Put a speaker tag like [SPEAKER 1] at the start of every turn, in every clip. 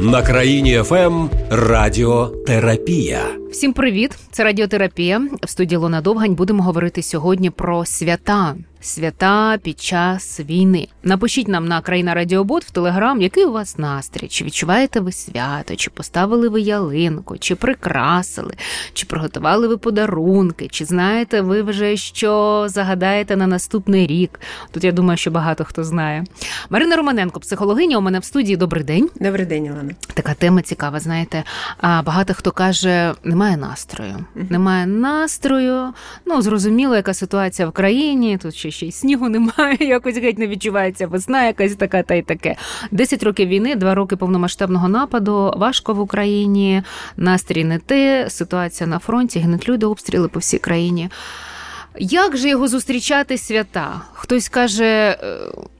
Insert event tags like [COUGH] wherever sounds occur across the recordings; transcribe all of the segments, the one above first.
[SPEAKER 1] На країні ФМ Радіотерапія.
[SPEAKER 2] Всім привіт! Це радіотерапія. В студії Лона Довгань будемо говорити сьогодні про свята свята під час війни. Напишіть нам на країна Радіобот в Телеграм, який у вас настрій, чи відчуваєте ви свято, чи поставили ви ялинку, чи прикрасили, чи приготували ви подарунки, чи знаєте ви вже що загадаєте на наступний рік. Тут я думаю, що багато хто знає. Марина Романенко, психологиня, у мене в студії. Добрий день.
[SPEAKER 3] Добрий день, Олена.
[SPEAKER 2] Така тема цікава. Знаєте, багато хто каже, немає настрою. Немає настрою. Ну зрозуміло, яка ситуація в країні. Тут ще ще й снігу немає, [LAUGHS] якось геть не відчувається весна, якась така та й таке. Десять років війни, два роки повномасштабного нападу. Важко в Україні, настрій не те, ситуація на фронті, гинуть люди, обстріли по всій країні. Як же його зустрічати свята? Хтось каже, е,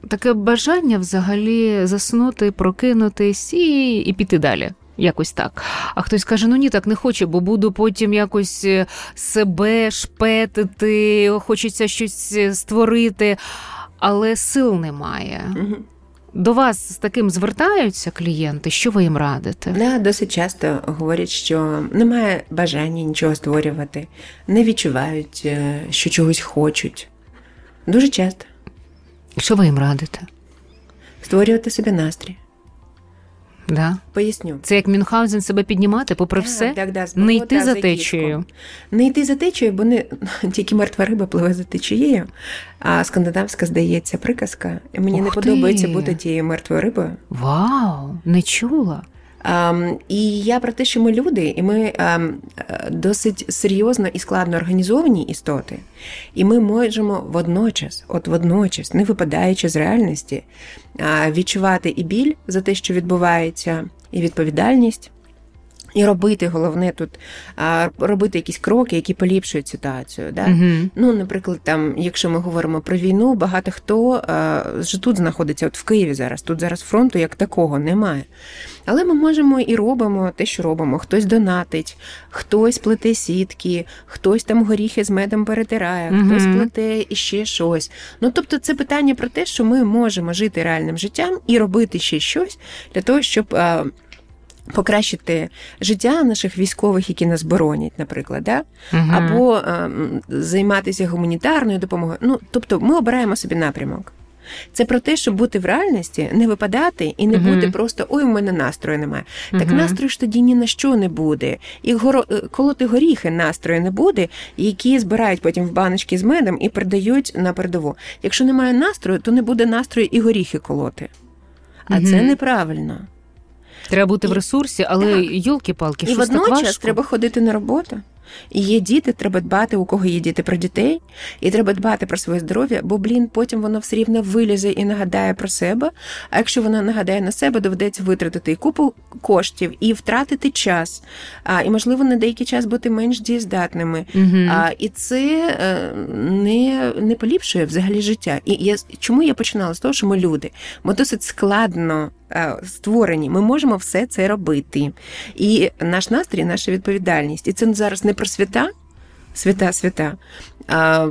[SPEAKER 2] таке бажання взагалі заснути, прокинутись і, і піти далі. Якось так. А хтось каже, ну ні, так не хочу, бо буду потім якось е, себе шпетити, хочеться щось е, створити, але сил немає. Угу. До вас з таким звертаються клієнти, що ви їм радите?
[SPEAKER 3] Да, Досить часто говорять, що немає бажання нічого створювати, не відчувають, е, що чогось хочуть. Дуже часто.
[SPEAKER 2] Що ви їм радите?
[SPEAKER 3] Створювати собі настрій.
[SPEAKER 2] Да.
[SPEAKER 3] Поясню.
[SPEAKER 2] Це як Мюнхгаузен себе піднімати, попри
[SPEAKER 3] так,
[SPEAKER 2] все,
[SPEAKER 3] так, так,
[SPEAKER 2] не йти за течією.
[SPEAKER 3] Не йти за течією, бо не [LAUGHS] тільки мертва риба пливе за течією, а скандинавська, здається, приказка. Мені Ух не ти. подобається бути тією мертвою рибою.
[SPEAKER 2] Вау, не чула.
[SPEAKER 3] Um, і я про те, що ми люди, і ми um, досить серйозно і складно організовані істоти, і ми можемо водночас, от водночас, не випадаючи з реальності, uh, відчувати і біль за те, що відбувається, і відповідальність. І робити головне тут робити якісь кроки, які поліпшують ситуацію. Да? uh Ну, наприклад, там, якщо ми говоримо про війну, багато хто вже тут знаходиться, от в Києві зараз. Тут зараз фронту як такого немає. Але ми можемо і робимо те, що робимо. Хтось донатить, хтось плете сітки, хтось там горіхи з медом перетирає, uh хтось плете і ще щось. Ну тобто, це питання про те, що ми можемо жити реальним життям і робити ще щось для того, щоб. Покращити життя наших військових, які нас боронять, наприклад, да? uh або е, займатися гуманітарною допомогою. Ну, тобто, ми обираємо собі напрямок. Це про те, щоб бути в реальності, не випадати і не uh бути просто ой, у мене настрою немає. uh Так настрою ж тоді ні на що не буде. І горо... Е, колоти горіхи настрою не буде, які збирають потім в баночки з медом і передають на передову. Якщо немає настрою, то не буде настрою і горіхи колоти. А це неправильно.
[SPEAKER 2] Треба бути і, в ресурсі, але йолки-палки,
[SPEAKER 3] і водночас треба ходити на роботу. І є діти, треба дбати, у кого є діти про дітей, і треба дбати про своє здоров'я, бо, блін, потім воно все рівно вилізе і нагадає про себе. А якщо воно нагадає на себе, доведеться витратити і купу коштів, і втратити час, а, і, можливо, на деякий час бути менш дієздатними. Угу. А, І це е, не не поліпшує взагалі життя. І я чому я починала з того, що ми люди? Ми досить складно створені, ми можемо все це робити. І наш настрій, наша відповідальність. І це зараз не про свята, свята, свята. А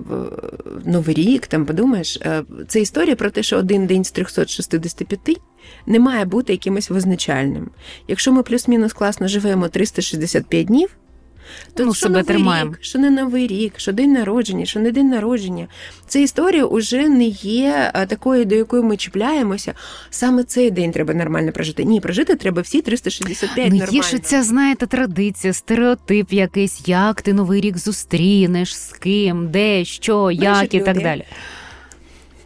[SPEAKER 3] Новий рік, там подумаєш, е, це історія про те, що один день з 365 не має бути якимось визначальним. Якщо ми плюс-мінус класно живемо 365 днів. То ну, що себе новий тримаємо. рік, що не новий рік, що день народження, що не день народження. Ця історія вже не є такою, до якої ми чіпляємося. Саме цей день треба нормально прожити. Ні, прожити треба всі 365 ну, нормально.
[SPEAKER 2] Є ж ця, знаєте, традиція, стереотип якийсь, як ти новий рік зустрінеш, з ким, де, що, як і так далі.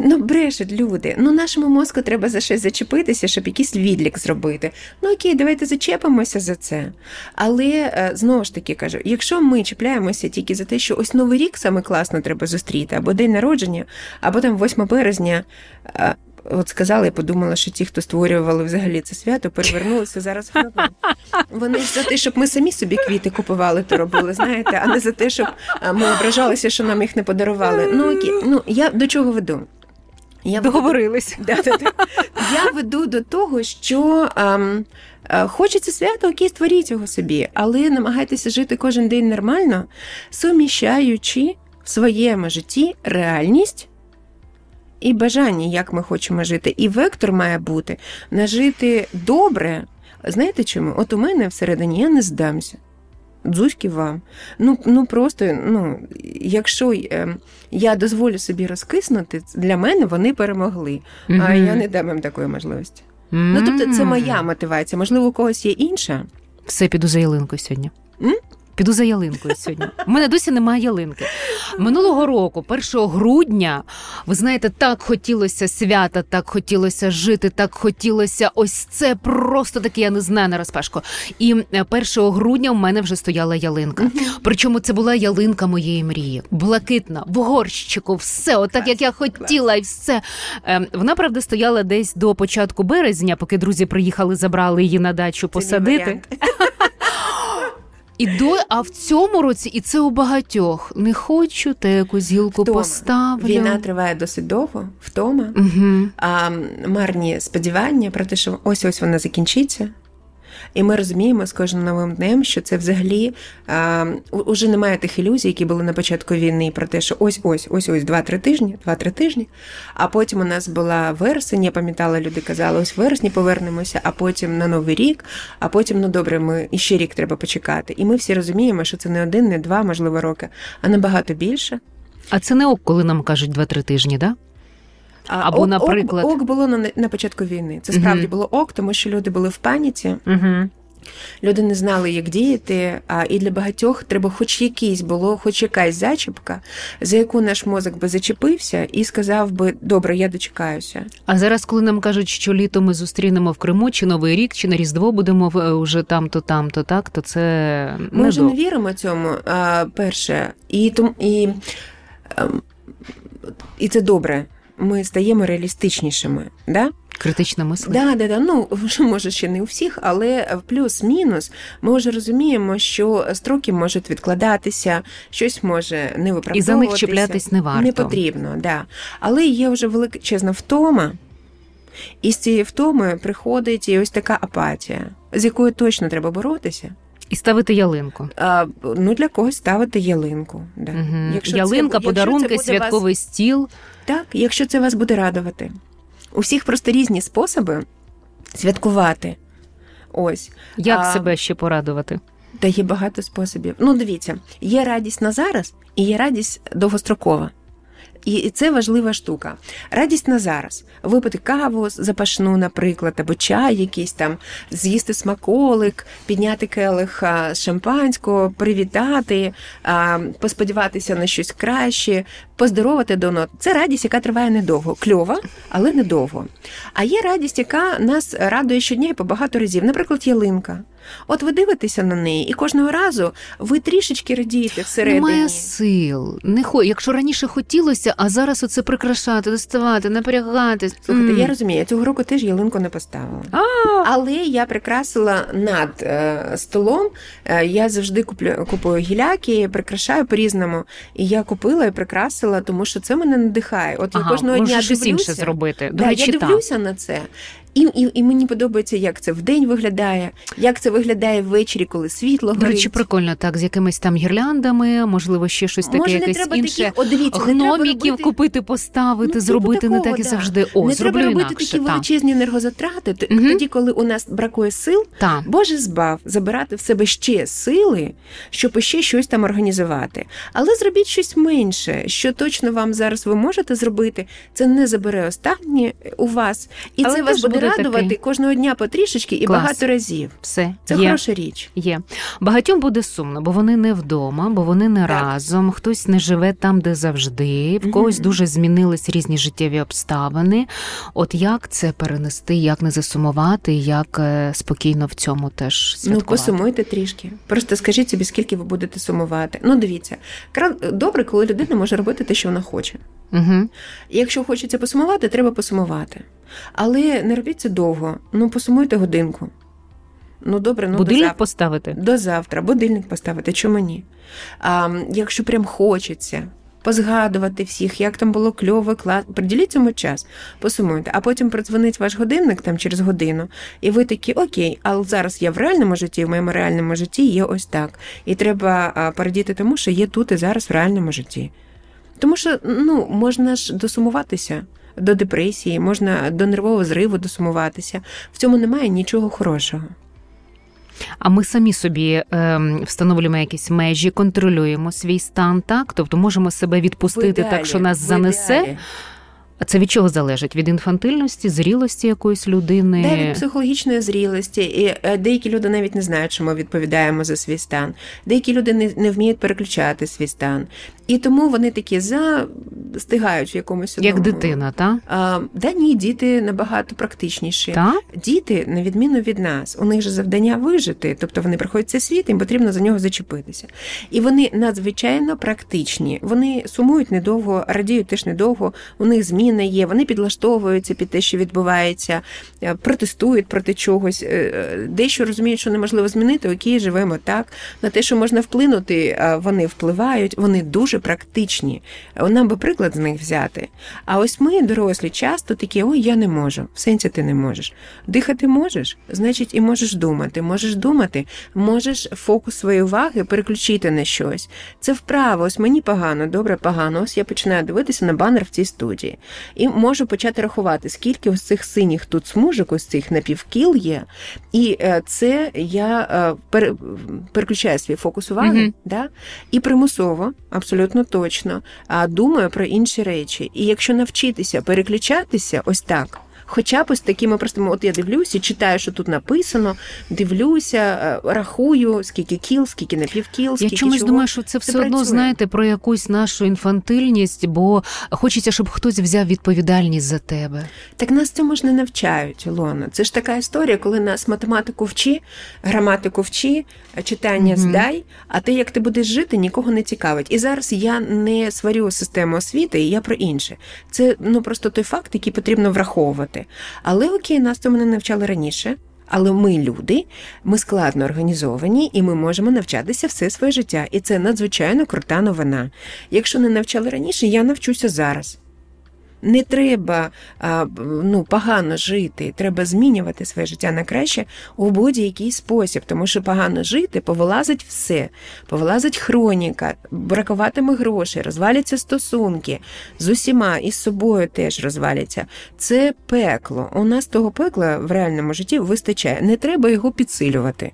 [SPEAKER 3] Ну, брешуть люди. Ну, нашому мозку треба за щось зачепитися, щоб якийсь відлік зробити. Ну окей, давайте зачепимося за це. Але е, знову ж таки кажу: якщо ми чіпляємося тільки за те, що ось новий рік саме класно треба зустріти, або день народження, або там 8 березня. Е, от сказала і подумала, що ті, хто створювали взагалі це свято, перевернулися зараз в. Вони ж за те, щоб ми самі собі квіти купували, то робили, знаєте, а не за те, щоб е, ми ображалися, що нам їх не подарували. Ну окей, ну я до чого веду?
[SPEAKER 2] Я Договорились. [LAUGHS]
[SPEAKER 3] Веду... Я веду до того, що ем, е, хочеться свято, окей, створіть його собі, але намагайтеся жити кожен день нормально, суміщаючи в своєму житті реальність. І бажання, як ми хочемо жити. І вектор має бути нажити добре, Знаєте чому? От у мене всередині я не здамся. Дзузьки вам. Ну ну просто, ну, якщо е, я дозволю собі розкиснути, для мене вони перемогли. Mm-hmm. А я не дам їм такої можливості. Mm-hmm. Ну, тобто, це моя мотивація. Можливо, у когось є інша.
[SPEAKER 2] Все піду за ялинкою сьогодні.
[SPEAKER 3] М?
[SPEAKER 2] Піду за ялинкою сьогодні. У мене досі немає ялинки. Минулого року, 1 грудня, ви знаєте, так хотілося свята, так хотілося жити, так хотілося ось це просто таке, я не знаю на розпашку. І 1 е, грудня в мене вже стояла ялинка. Причому це була ялинка моєї мрії. Блакитна, в горщику, все, отак як я хотіла, і все. Ем, вона правда стояла десь до початку березня, поки друзі приїхали, забрали її на дачу посадити. [LAUGHS] І до, а в цьому році, і це у багатьох не хочу, та якусь гілку втома. поставлю.
[SPEAKER 3] Війна триває досить довго, втома, угу. а марні сподівання про те, що ось ось вона закінчиться. І ми розуміємо з кожним новим днем, що це взагалі а, уже немає тих ілюзій, які були на початку війни, про те, що ось ось ось ось два-три тижні, два-три тижні. А потім у нас була вересень, я пам'ятала, люди казали, ось вересні повернемося, а потім на новий рік, а потім, ну добре, ми і ще рік треба почекати. І ми всі розуміємо, що це не один, не два, можливо, роки, а набагато більше.
[SPEAKER 2] А це не ок, коли нам кажуть два-три тижні, да? Або,
[SPEAKER 3] ок,
[SPEAKER 2] наприклад,
[SPEAKER 3] ок, ок було на на початку війни. Це справді uh було ок, тому що люди були в паніці.
[SPEAKER 2] uh
[SPEAKER 3] Люди не знали, як діяти, а і для багатьох треба, хоч якийсь було, хоч якась зачіпка, за яку наш мозок би зачепився і сказав би добре, я дочекаюся.
[SPEAKER 2] А зараз, коли нам кажуть, що літо ми зустрінемо в Криму, чи Новий рік, чи на Різдво будемо вже там, то там, то так, то це
[SPEAKER 3] ми вже не віримо цьому. Перше, і тому і, ем, і це добре ми стаємо реалістичнішими. Да?
[SPEAKER 2] Критично мислення.
[SPEAKER 3] Да, да, да. Ну [LAUGHS] може ще не у всіх, але плюс-мінус ми вже розуміємо, що строки можуть відкладатися, щось може не виправдовуватися. І
[SPEAKER 2] за них чіплятись не варто.
[SPEAKER 3] Не потрібно, да. Але є вже величезна втома, і з цієї втоми приходить і ось така апатія, з якою точно треба боротися.
[SPEAKER 2] І ставити ялинку.
[SPEAKER 3] А, Ну для когось ставити ялинку. Да.
[SPEAKER 2] Угу. Якщо Ялинка, це, подарунки, якщо це святковий вас... стіл.
[SPEAKER 3] Так, якщо це вас буде радувати. У всіх просто різні способи святкувати. Ось.
[SPEAKER 2] Як а... себе ще порадувати?
[SPEAKER 3] Та є багато способів. Ну, дивіться, є радість на зараз і є радість довгострокова. І це важлива штука. Радість на зараз. Випити каву запашну, наприклад, або чай, якийсь там, з'їсти смаколик, підняти келих шампанського, привітати, посподіватися на щось краще, поздоровати до Це радість, яка триває недовго. Кльова, але недовго. А є радість, яка нас радує щодня і по багато разів. Наприклад, ялинка. От ви дивитеся на неї, і кожного разу ви трішечки радієте всередині.
[SPEAKER 2] Немає сил. Не хо... Якщо раніше хотілося, а зараз оце прикрашати, доставати, напрягати.
[SPEAKER 3] Слухайте, mm. я розумію, я цього року теж ялинку не поставила. Але я прикрасила над е, столом. Е, я завжди куплю купую гіляки, прикрашаю по-різному. І я купила і прикрасила, тому що це мене надихає. От ага, я кожного дня
[SPEAKER 2] щось інше зробити. До
[SPEAKER 3] да,
[SPEAKER 2] речі,
[SPEAKER 3] я дивлюся на це. І і, і мені подобається, як це вдень виглядає, як це виглядає ввечері, коли світло горить.
[SPEAKER 2] До речі, прикольно так, з якимись там гірляндами, можливо, ще щось таке,
[SPEAKER 3] Може,
[SPEAKER 2] якесь
[SPEAKER 3] треба
[SPEAKER 2] інше.
[SPEAKER 3] Такі, о, дивіться,
[SPEAKER 2] гноміків робити... купити, поставити, ну, зробити такого, не так і завжди. О,
[SPEAKER 3] не
[SPEAKER 2] зроблю
[SPEAKER 3] треба
[SPEAKER 2] інакше,
[SPEAKER 3] робити такі величезні енергозатрати. Угу. Тоді, коли у нас бракує сил,
[SPEAKER 2] та.
[SPEAKER 3] Боже збав забирати в себе ще сили, щоб ще щось там організувати. Але зробіть щось менше, що точно вам зараз ви можете зробити. Це не забере останнє у вас, і Але це вас буде радувати такий. кожного дня потрішечки і
[SPEAKER 2] Клас.
[SPEAKER 3] багато разів.
[SPEAKER 2] Все
[SPEAKER 3] це
[SPEAKER 2] є.
[SPEAKER 3] хороша річ.
[SPEAKER 2] Є багатьом буде сумно, бо вони не вдома, бо вони не так. разом. Хтось не живе там, де завжди. В когось mm дуже змінились різні життєві обставини. От як це перенести, як не засумувати, як е, спокійно в цьому теж ну, святкувати?
[SPEAKER 3] Ну, посумуйте трішки. Просто скажіть собі, скільки ви будете сумувати. Ну, дивіться, добре, коли людина може робити те, що вона хоче.
[SPEAKER 2] Угу.
[SPEAKER 3] Якщо хочеться посумувати, треба посумувати. Але не робіть це довго. Ну, посумуйте годинку. Ну, добре, ну
[SPEAKER 2] Будильник
[SPEAKER 3] до завтра.
[SPEAKER 2] поставити?
[SPEAKER 3] До завтра. Будильник поставити. Чому ні? А, Якщо прям хочеться. Позгадувати всіх, як там було кльово, клас. Приділіть цьому час, посумуйте, а потім продзвонить ваш годинник там через годину, і ви такі, окей, але зараз я в реальному житті, в моєму реальному житті є ось так. І треба порадіти тому, що є тут і зараз в реальному житті. Тому що ну, можна ж досумуватися до депресії, можна до нервового зриву досумуватися. В цьому немає нічого хорошого.
[SPEAKER 2] А ми самі собі е, встановлюємо якісь межі, контролюємо свій стан, так? Тобто можемо себе відпустити
[SPEAKER 3] ідеалі,
[SPEAKER 2] так, що нас занесе.
[SPEAKER 3] ідеалі.
[SPEAKER 2] А це від чого залежить? Від інфантильності, зрілості якоїсь людини?
[SPEAKER 3] Да, від психологічної зрілості. І е, деякі люди навіть не знають, що ми відповідаємо за свій стан. Деякі люди не, не вміють переключати свій стан. І тому вони такі застигають в якомусь
[SPEAKER 2] Як дитина, так?
[SPEAKER 3] А, да ні, діти набагато практичніші.
[SPEAKER 2] Та?
[SPEAKER 3] Діти, на відміну від нас, у них же завдання вижити, тобто вони приходять цей світ, їм потрібно за нього зачепитися. І вони надзвичайно практичні. Вони сумують недовго, радіють теж недовго, у них зміни є, вони підлаштовуються під те, що відбувається, е, протестують проти чогось, е, е, дещо розуміють, що неможливо змінити, окей, живемо так. На те, що можна вплинути, вони впливають, вони дуже практичні. Нам би приклад з них взяти. А ось ми, дорослі, часто такі: ой, я не можу. В сенсі ти не можеш. Дихати можеш, значить, і можеш думати. Можеш думати, можеш фокус своєї уваги переключити на щось. Це вправо, ось мені погано, добре, погано. Ось я починаю дивитися на банер в цій студії. І можу почати рахувати, скільки ось цих синіх тут смужок, ось цих напівкіл є. І е, це я е, переключаю свій фокус уваги,
[SPEAKER 2] Мгм.
[SPEAKER 3] да? і примусово, абсолютно точно, думаю про інші речі. І якщо навчитися переключатися ось так. Хоча б ось такими простими, от я дивлюся, читаю, що тут написано, дивлюся, е, рахую, скільки кіл, скільки напівкіл,
[SPEAKER 2] Я
[SPEAKER 3] скільки
[SPEAKER 2] чомусь
[SPEAKER 3] чого.
[SPEAKER 2] думаю, що це все одно
[SPEAKER 3] працює.
[SPEAKER 2] знаєте про якусь нашу інфантильність, бо хочеться, щоб хтось взяв відповідальність за тебе.
[SPEAKER 3] Так нас цьому ж не навчають, Ілона. Це ж така історія, коли нас математику вчи, граматику вчи, читання
[SPEAKER 2] Мгм.
[SPEAKER 3] здай, а те, як ти будеш жити, нікого не цікавить. І зараз я не сварю систему освіти, я про інше. Це ну просто той факт, який потрібно враховувати. Але окей, нас цьому не навчали раніше. Але ми люди, ми складно організовані, і ми можемо навчатися все своє життя. І це надзвичайно крута новина. Якщо не навчали раніше, я навчуся зараз. Не треба ну, погано жити, треба змінювати своє життя на краще у будь-який спосіб, тому що погано жити повилазить все, повилазить хроніка, бракуватиме грошей, розваляться стосунки з усіма і з собою теж розваляться. Це пекло. У нас того пекла в реальному житті вистачає. Не треба його підсилювати.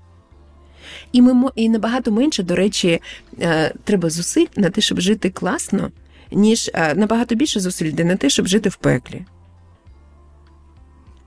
[SPEAKER 3] І ми і набагато менше, до речі, е, треба зусиль на те, щоб жити класно, ніж е, набагато більше зусиль йде на те, щоб жити в пеклі.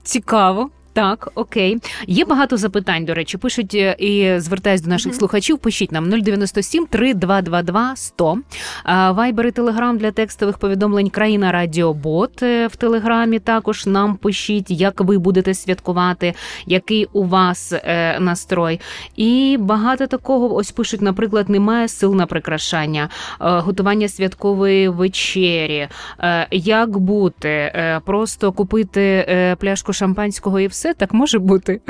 [SPEAKER 2] Цікаво. Так, окей. Є багато запитань, до речі, пишуть е, і звертаюсь до наших слухачів. Пишіть нам 097 3222 100. А, Вайбер і Телеграм для текстових повідомлень Країна Радіобот е, в Телеграмі. Також нам пишіть, як ви будете святкувати, який у вас е, настрой. І багато такого ось пишуть, наприклад, немає сил на прикрашання, готування святкової вечері. Як бути? Просто купити пляшку шампанського і все так може бути.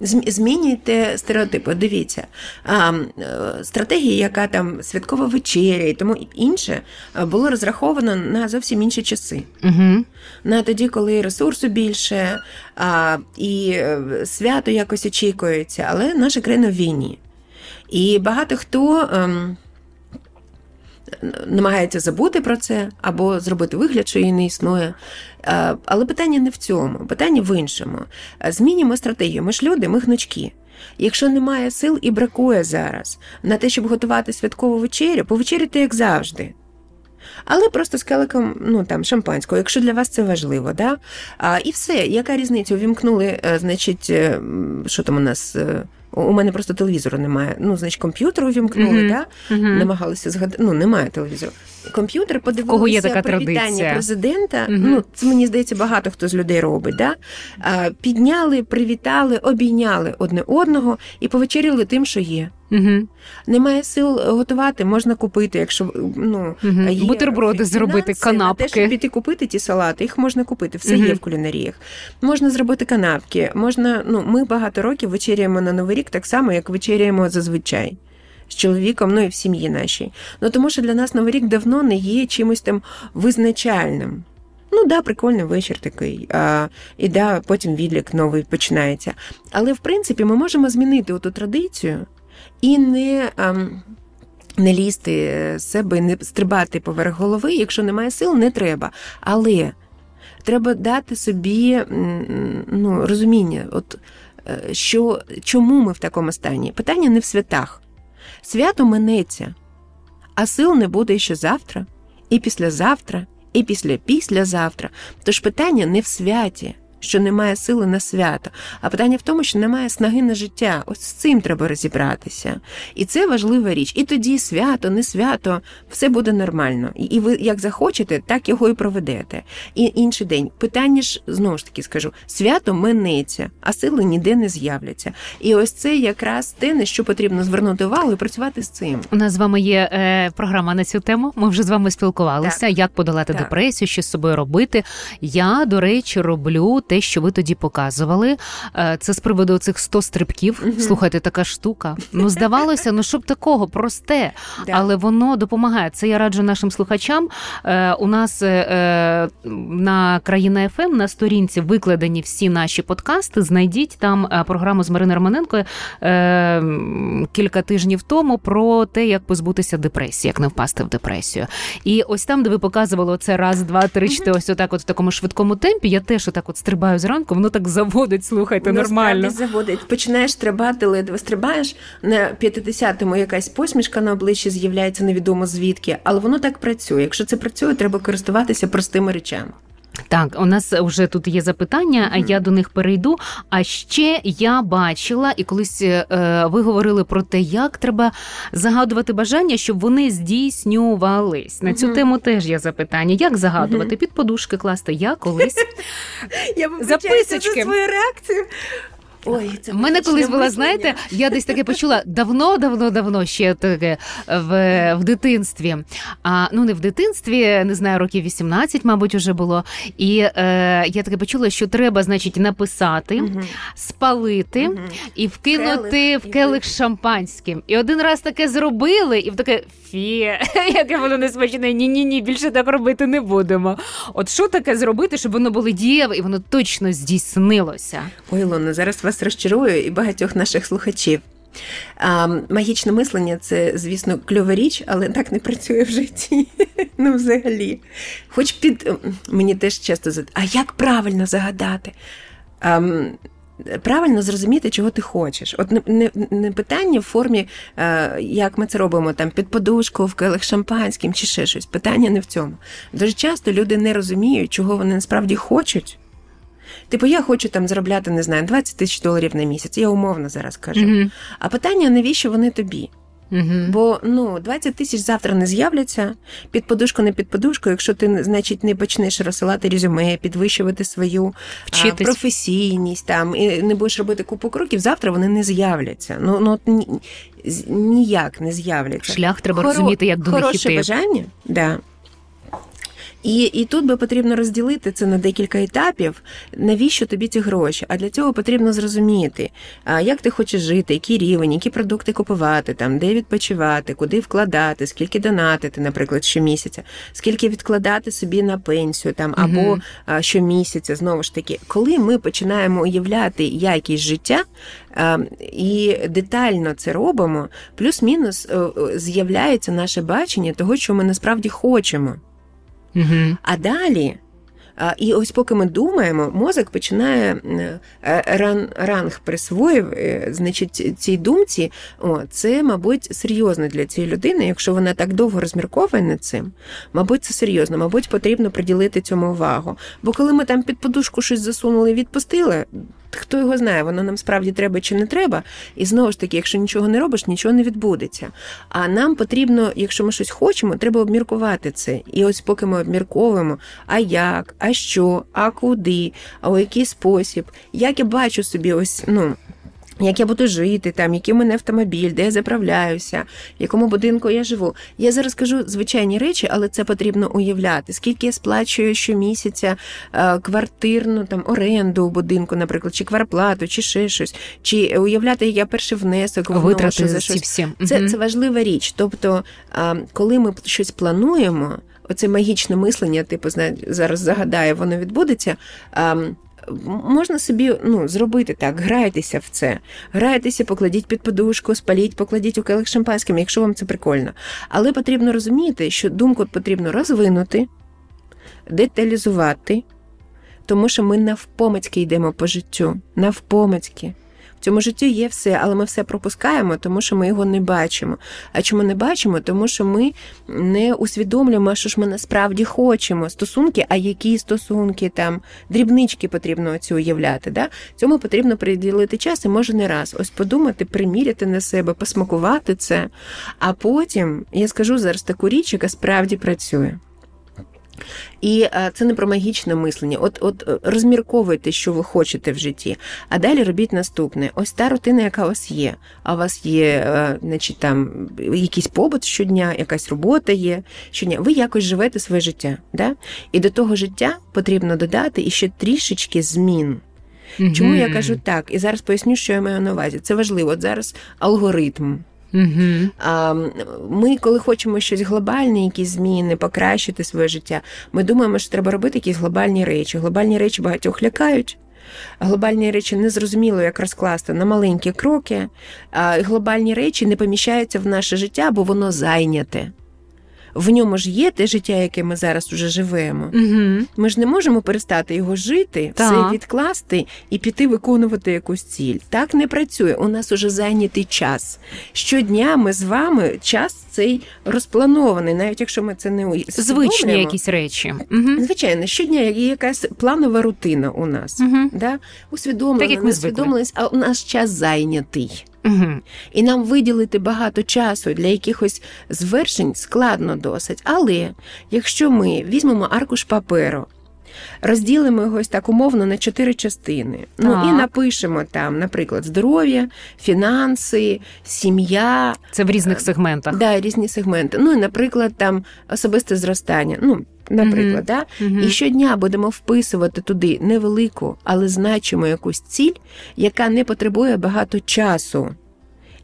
[SPEAKER 3] Змінюйте стереотипи. Дивіться, а, е, стратегія, яка там святкова вечеря і тому інше, е, було розраховано на зовсім інші часи.
[SPEAKER 2] Угу.
[SPEAKER 3] На тоді, коли ресурсу більше, а, і е, свято якось очікується, але наша країна в війні. І багато хто ем, намагається забути про це або зробити вигляд, що її не існує. Е, Але питання не в цьому, питання в іншому. Е, Змінюємо стратегію. Ми ж люди, ми гнучки. Якщо немає сил і бракує зараз на те, щоб готувати святкову вечерю, повечеряйте як завжди. Але просто з келиком, ну там шампанського, якщо для вас це важливо, да? А, і все, яка різниця? Увімкнули, е, значить, що там у нас. У мене просто телевізору немає. Ну, значить, комп'ютер увімкнули,
[SPEAKER 2] Мгм.
[SPEAKER 3] да?
[SPEAKER 2] Мгм.
[SPEAKER 3] намагалися згадати. Ну, немає телевізору. Комп'ютер подивилися
[SPEAKER 2] кого є така
[SPEAKER 3] привітання
[SPEAKER 2] традиція.
[SPEAKER 3] президента.
[SPEAKER 2] Мгм.
[SPEAKER 3] Ну, це мені здається, багато хто з людей робить. Да? А, підняли, привітали, обійняли одне одного і повечеряли тим, що є.
[SPEAKER 2] Угу.
[SPEAKER 3] Немає сил готувати, можна купити, якщо ну
[SPEAKER 2] Мгм.
[SPEAKER 3] є
[SPEAKER 2] Бутерброди зробити,
[SPEAKER 3] фінанси на те, щоб піти купити ті салати, їх можна купити, все
[SPEAKER 2] Мгм.
[SPEAKER 3] є в кулінаріях. Можна зробити канапки. Можна, ну ми багато років вечеряємо на новий рік так само, як вечеряємо зазвичай. З чоловіком, ну і в сім'ї нашій. Ну тому що для нас новий рік давно не є чимось там визначальним. Ну да, прикольний вечір такий. А, і да, потім відлік новий починається. Але в принципі ми можемо змінити оту традицію і не. не лізти з себе, не стрибати поверх голови, якщо немає сил, не треба. Але треба дати собі ну, розуміння, от що чому ми в такому стані? Питання не в святах. Свято минеться, а сил не буде ще завтра, і післязавтра, і після післязавтра. Тож питання не в святі що немає сили на свято, а питання в тому, що немає снаги на життя. Ось з цим треба розібратися. І це важлива річ. І тоді свято, не свято, все буде нормально. І ви як захочете, так його і проведете. І інший день питання ж знову ж таки скажу: свято минеться, а сили ніде не з'являться. І ось це якраз те, на що потрібно звернути увагу і працювати з цим.
[SPEAKER 2] У нас з вами є е, програма на цю тему. Ми вже з вами спілкувалися, так. як подолати так. депресію, що з собою робити. Я, до речі, роблю те, що ви тоді показували. Е, це з приводу цих 100 стрибків. mm Слухайте, така штука. Ну, здавалося, ну щоб такого просте, але воно допомагає. Це я раджу нашим слухачам. Е, у нас е, на країна ФМ ем, на сторінці викладені всі наші подкасти. Знайдіть там програму з Мариною Романенко кілька тижнів тому про те, як позбутися депресії, як не впасти в депресію. І ось там, де ви показували це раз, два, три, чотири, ось отак, от в такому швидкому темпі. Я теж отак от стрибаю зранку, воно так заводить, слухайте, воно нормально.
[SPEAKER 3] заводить. Починаєш стрибати, ледве стрибаєш. На 50-му якась посмішка на обличчі з'являється невідомо звідки, але воно так працює. Якщо це працює, треба користуватися простими речами.
[SPEAKER 2] Так, у нас вже тут є запитання, а я до них перейду. А ще я бачила, і колись е, ви говорили про те, як треба загадувати бажання, щоб вони здійснювались. На цю тему теж є запитання. Як загадувати? Під подушки класти? Я колись [LAUGHS]
[SPEAKER 3] я записочки. свою реакцію.
[SPEAKER 2] Ой, це мене колись була, знаєте, я десь таке почула давно-давно-давно ще таке в в дитинстві. А ну не в дитинстві, не знаю, років 18, мабуть, уже було. І е, я таке почула, що треба, значить, написати, угу. спалити угу. і вкинути келих. в келих шампанським. І один раз таке зробили, і в таке фі, [LAUGHS] яке воно не смачне. Ні, ні, ні, більше так робити не будемо. От що таке зробити, щоб воно було дієве і воно точно здійснилося?
[SPEAKER 3] Ой, Лона, зараз вас розчарую і багатьох наших слухачів. А, Магічне мислення це, звісно, кльова річ, але так не працює в житті. [LAUGHS] Ну, взагалі. Хоч під мені теж часто зад... а як правильно загадати? А, Правильно зрозуміти, чого ти хочеш. От не не, не питання в формі, е, як ми це робимо, там під подушку, в келих шампанським чи ще щось. Питання не в цьому. Дуже часто люди не розуміють, чого вони насправді хочуть. Типу, я хочу там заробляти, не знаю, 20 тисяч доларів на місяць. Я умовно зараз кажу. Mm-hmm. А питання, навіщо вони тобі? Угу. Бо ну 20 тисяч завтра не з'являться під подушку, не під подушку. Якщо ти, значить, не почнеш розсилати резюме, підвищувати свою а, професійність там і не будеш робити купу кроків, завтра вони не з'являться. Ну ну ні, ніяк не з'являться.
[SPEAKER 2] Шлях треба Хоро... розуміти, як до
[SPEAKER 3] іти. бажання. Да. І і тут би потрібно розділити це на декілька етапів, навіщо тобі ці гроші. А для цього потрібно зрозуміти, як ти хочеш жити, який рівень, які продукти купувати, там, де відпочивати, куди вкладати, скільки донатити, наприклад, щомісяця, скільки відкладати собі на пенсію там або угу. щомісяця. Знову ж таки, коли ми починаємо уявляти якість життя. І детально це робимо, плюс-мінус е, е, з'являється наше бачення того, що ми насправді хочемо. Угу. А далі. І ось поки ми думаємо, мозок починає е, ран, ранг присвоїв, е, значить, цій думці, о, це, мабуть, серйозно для цієї людини. Якщо вона так довго розмірковує над цим, мабуть, це серйозно, мабуть, потрібно приділити цьому увагу. Бо коли ми там під подушку щось засунули і відпустили, хто його знає, воно нам справді треба чи не треба. І знову ж таки, якщо нічого не робиш, нічого не відбудеться. А нам потрібно, якщо ми щось хочемо, треба обміркувати це. І ось поки ми обмірковуємо, а як, а що, а куди, а у який спосіб, як я бачу собі, ось ну як я буду жити, там, який у мене автомобіль, де я заправляюся, в якому будинку я живу. Я зараз кажу звичайні речі, але це потрібно уявляти. Скільки я сплачую щомісяця е, квартирну там оренду у будинку, наприклад, чи кварплату, чи ще щось, чи уявляти, як я перший внесок вношу за щось. Всі. Це, це важлива річ. Тобто, коли ми щось плануємо, оце магічне мислення, типу, зараз загадає, воно відбудеться. Можна собі ну, зробити так, грайтеся в це. Грайтеся, покладіть під подушку, спаліть, покладіть у келих шампанським, якщо вам це прикольно. Але потрібно розуміти, що думку потрібно розвинути, деталізувати, тому що ми навпомацьки йдемо по життю. Навпомацьки. Цьому житті є все, але ми все пропускаємо, тому що ми його не бачимо. А чому не бачимо? Тому що ми не усвідомлюємо, що ж ми насправді хочемо. Стосунки, а які стосунки там, дрібнички потрібно оці уявляти. Да? Цьому потрібно приділити час і може не раз. Ось подумати, приміряти на себе, посмакувати це. А потім я скажу зараз таку річ, яка справді працює. І е, це не про магічне мислення. От от е, розмірковуйте, що ви хочете в житті, а далі робіть наступне. Ось та рутина, яка у вас є. А у вас є, е, значить, там якийсь побут щодня, якась робота є щодня. Ви якось живете своє життя. Да? І до того життя потрібно додати іще трішечки змін. Чому я кажу так? І зараз поясню, що я маю на увазі. Це важливо. От зараз алгоритм.
[SPEAKER 2] Угу.
[SPEAKER 3] А ми, коли хочемо щось глобальне, якісь зміни, покращити своє життя, ми думаємо, що треба робити якісь глобальні речі. Глобальні речі багатьох лякають. Глобальні речі незрозуміло, як розкласти на маленькі кроки. А глобальні речі не поміщаються в наше життя, бо воно зайняте в ньому ж є те життя, яке ми зараз уже живемо.
[SPEAKER 2] Угу.
[SPEAKER 3] Ми ж не можемо перестати його жити,
[SPEAKER 2] Так.
[SPEAKER 3] все відкласти і піти виконувати якусь ціль. Так не працює. У нас уже зайнятий час. Щодня ми з вами час цей розпланований, навіть якщо ми це не
[SPEAKER 2] Звичні якісь речі. Угу.
[SPEAKER 3] Звичайно, щодня є якась планова рутина у нас.
[SPEAKER 2] Угу.
[SPEAKER 3] Да? Усвідомлено,
[SPEAKER 2] Так, як ми
[SPEAKER 3] не а у нас час зайнятий.
[SPEAKER 2] Угу.
[SPEAKER 3] І нам виділити багато часу для якихось звершень складно досить. Але якщо ми візьмемо аркуш паперу, розділимо його ось так умовно на чотири частини. Ну і напишемо там, наприклад, здоров'я, фінанси, сім'я,
[SPEAKER 2] Це в різних сегментах.
[SPEAKER 3] да, різні сегменти. Ну і, наприклад, там особисте зростання. Ну, наприклад, да?
[SPEAKER 2] Мгм.
[SPEAKER 3] І щодня будемо вписувати туди невелику, але значимо якусь ціль, яка не потребує багато часу.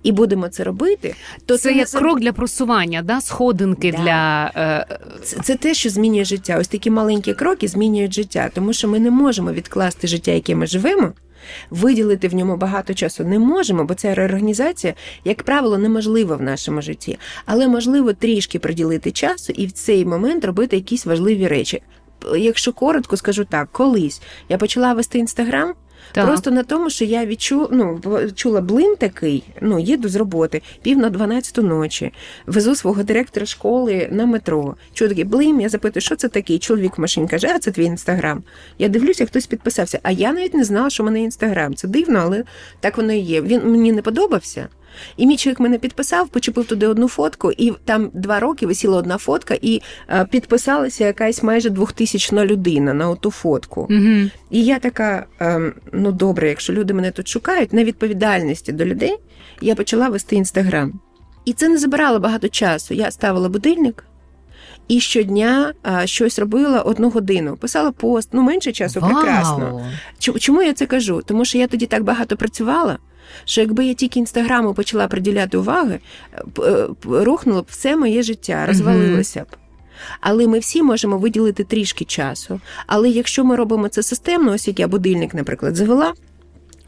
[SPEAKER 3] І будемо це робити, то
[SPEAKER 2] це
[SPEAKER 3] не
[SPEAKER 2] як крок для просування, да? сходинки
[SPEAKER 3] Да.
[SPEAKER 2] для е,
[SPEAKER 3] Це, це те, що змінює життя. Ось такі маленькі кроки змінюють життя, тому що ми не можемо відкласти життя, яке ми живемо. Виділити в ньому багато часу не можемо, бо ця реорганізація, як правило, неможлива в нашому житті. Але можливо трішки приділити часу і в цей момент робити якісь важливі речі. Якщо коротко скажу так, колись я почала вести інстаграм.
[SPEAKER 2] Так.
[SPEAKER 3] Просто на тому, що я відчу, ну, чула блин такий, ну, їду з роботи, пів на 12 ночі, везу свого директора школи на метро. Чую такий блин, я запитую, що це такий? Чоловік в машині каже, а це твій інстаграм. Я дивлюся, хтось підписався. А я навіть не знала, що в мене інстаграм. Це дивно, але так воно і є. Він мені не подобався. І мій чоловік мене підписав, почепив туди одну фотку, і там два роки висіла одна фотка, і е, підписалася якась майже двохтисячна людина на оту фотку.
[SPEAKER 2] Угу.
[SPEAKER 3] І я така, ем, ну добре, якщо люди мене тут шукають, на відповідальності до людей, я почала вести інстаграм. І це не забирало багато часу. Я ставила будильник і щодня а, щось робила одну годину. Писала пост, ну менше часу, прекрасно. Чому я це кажу? Тому що я тоді так багато працювала, що якби я тільки інстаграму почала приділяти уваги, е, рухнуло б все моє життя, розвалилося б. Але ми всі можемо виділити трішки часу. Але якщо ми робимо це системно, ось як я будильник, наприклад, завела.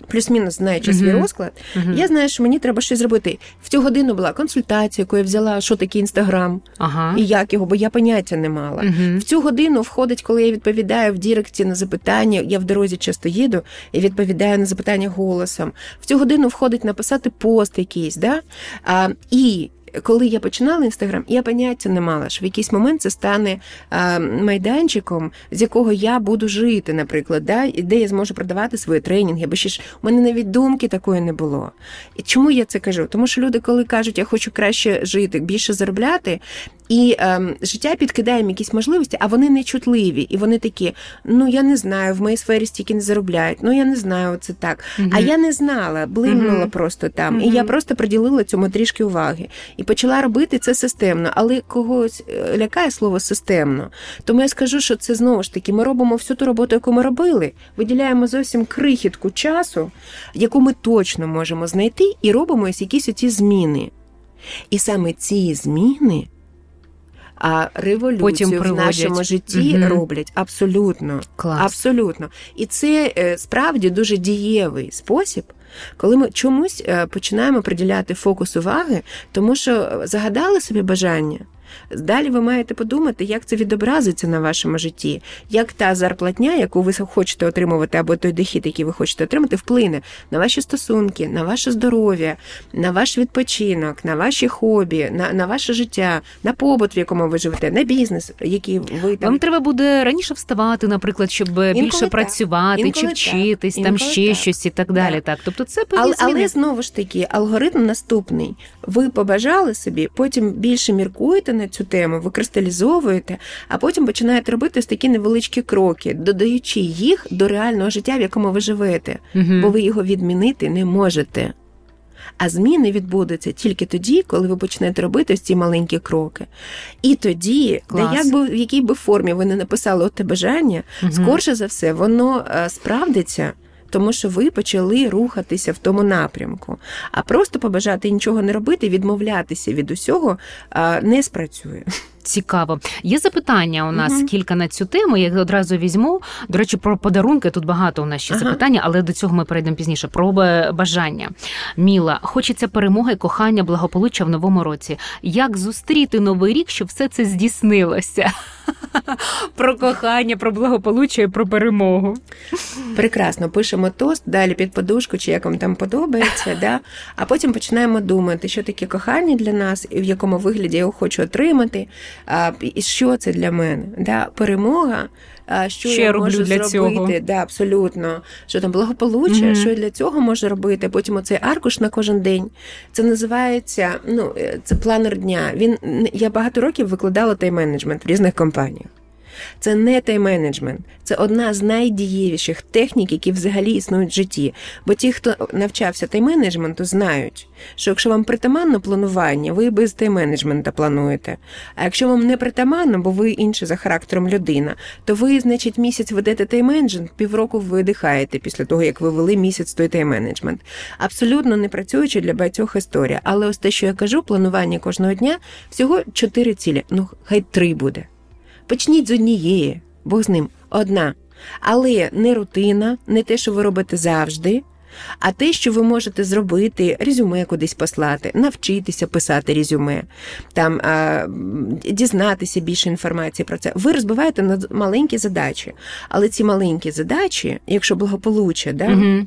[SPEAKER 3] Плюс-мінус знаючи свій розклад,
[SPEAKER 2] Мгм.
[SPEAKER 3] я знаю, що мені треба щось зробити. В цю годину була консультація, яку я взяла, що таке інстаграм
[SPEAKER 2] Ага.
[SPEAKER 3] і як його, бо я поняття не мала.
[SPEAKER 2] Мгм.
[SPEAKER 3] В цю годину входить, коли я відповідаю в Діректі на запитання. Я в дорозі часто їду і відповідаю на запитання голосом. В цю годину входить написати пост якийсь, да? А, і коли я починала інстаграм, я поняття не мала, що в якийсь момент це стане а, майданчиком, з якого я буду жити, наприклад, да? і де я зможу продавати свої тренінги, бо ще ж у мене навіть думки такої не було. І чому я це кажу? Тому що люди, коли кажуть, я хочу краще жити, більше заробляти, і ем, життя підкидає їм якісь можливості, а вони не чутливі, і вони такі: ну я не знаю, в моїй сфері стільки не заробляють, ну я не знаю, це так.
[SPEAKER 2] Мгм.
[SPEAKER 3] А я не знала, блимнула
[SPEAKER 2] Мгм.
[SPEAKER 3] просто там. І я просто приділила цьому трішки уваги. І почала робити це системно, але когось е, лякає слово системно. Тому я скажу, що це знову ж таки, ми робимо всю ту роботу, яку ми робили, виділяємо зовсім крихітку часу, яку ми точно можемо знайти, і робимо ось якісь оці зміни. І саме ці зміни. А революцію
[SPEAKER 2] Потім
[SPEAKER 3] в нашому житті
[SPEAKER 2] Мгм.
[SPEAKER 3] роблять абсолютно.
[SPEAKER 2] Клас.
[SPEAKER 3] Абсолютно. І це е, справді дуже дієвий спосіб, коли ми чомусь е, починаємо приділяти фокус уваги, тому що е, загадали собі бажання. Далі ви маєте подумати, як це відобразиться на вашому житті, як та зарплатня, яку ви хочете отримувати, або той дохід, який ви хочете отримати, вплине на ваші стосунки, на ваше здоров'я, на ваш відпочинок, на ваші хобі, на на ваше життя, на побут, в якому ви живете, на бізнес, який ви там
[SPEAKER 2] вам треба буде раніше вставати, наприклад, щоб Інколи більше працювати Інколи чи вчитись, так. там Інколи ще так. щось і так далі. Так, тобто це
[SPEAKER 3] але, але знову ж таки алгоритм наступний. Ви побажали собі, потім більше міркуєте на цю тему, ви кристалізовуєте, а потім починаєте робити ось такі невеличкі кроки, додаючи їх до реального життя, в якому ви живете, угу. бо ви його відмінити не можете. А зміни відбудуться тільки тоді, коли ви почнете робити ось ці маленькі кроки. І тоді, Клас. де як би в якій би формі ви не написали те бажання, угу. скорше за все, воно е, справдиться. Тому що ви почали рухатися в тому напрямку, а просто побажати нічого не робити, відмовлятися від усього не спрацює.
[SPEAKER 2] Цікаво. Є запитання у нас угу. кілька на цю тему. Я одразу візьму. До речі, про подарунки тут багато у нас ще ага. запитання, але до цього ми перейдемо пізніше. Про бажання. Міла, хочеться перемоги, кохання, благополуччя в новому році. Як зустріти новий рік, щоб все це здійснилося? [LAUGHS] Про кохання, про благополуччя про перемогу.
[SPEAKER 3] Прекрасно, пишемо тост, далі під подушку, чи як вам там подобається, да? а потім починаємо думати, що таке кохання для нас, і в якому вигляді я його хочу отримати, і що це для мене. Да? Перемога, що, що я роблю можу для зробити, цього? Да, абсолютно, що там благополуччя, mm-hmm. що я для цього можу робити. Потім оцей аркуш на кожен день. Це називається ну, е, це планер дня. Він Я багато років викладала тайм-менеджмент в різних компаніях. Це не тайм-менеджмент, це одна з найдієвіших технік, які взагалі існують в житті. Бо ті, хто навчався тайм-менеджменту, знають, що якщо вам притаманно планування, ви без тайм-менеджмента плануєте. А якщо вам не притаманно, бо ви інше за характером людина, то ви, значить, місяць ведете тайм-менеджмент, півроку видихаєте після того, як ви вели місяць той тайм-менеджмент. Абсолютно не працюючи для багатьох історія. Але ось те, що я кажу, планування кожного дня всього чотири цілі. Ну, хай три буде. Почніть з однієї, Бог з ним одна. Але не рутина, не те, що ви робите завжди, а те, що ви можете зробити, резюме кудись послати, навчитися писати резюме, там а, дізнатися більше інформації про це. Ви розбиваєте на маленькі задачі. Але ці маленькі задачі, якщо благополуччя, да. Угу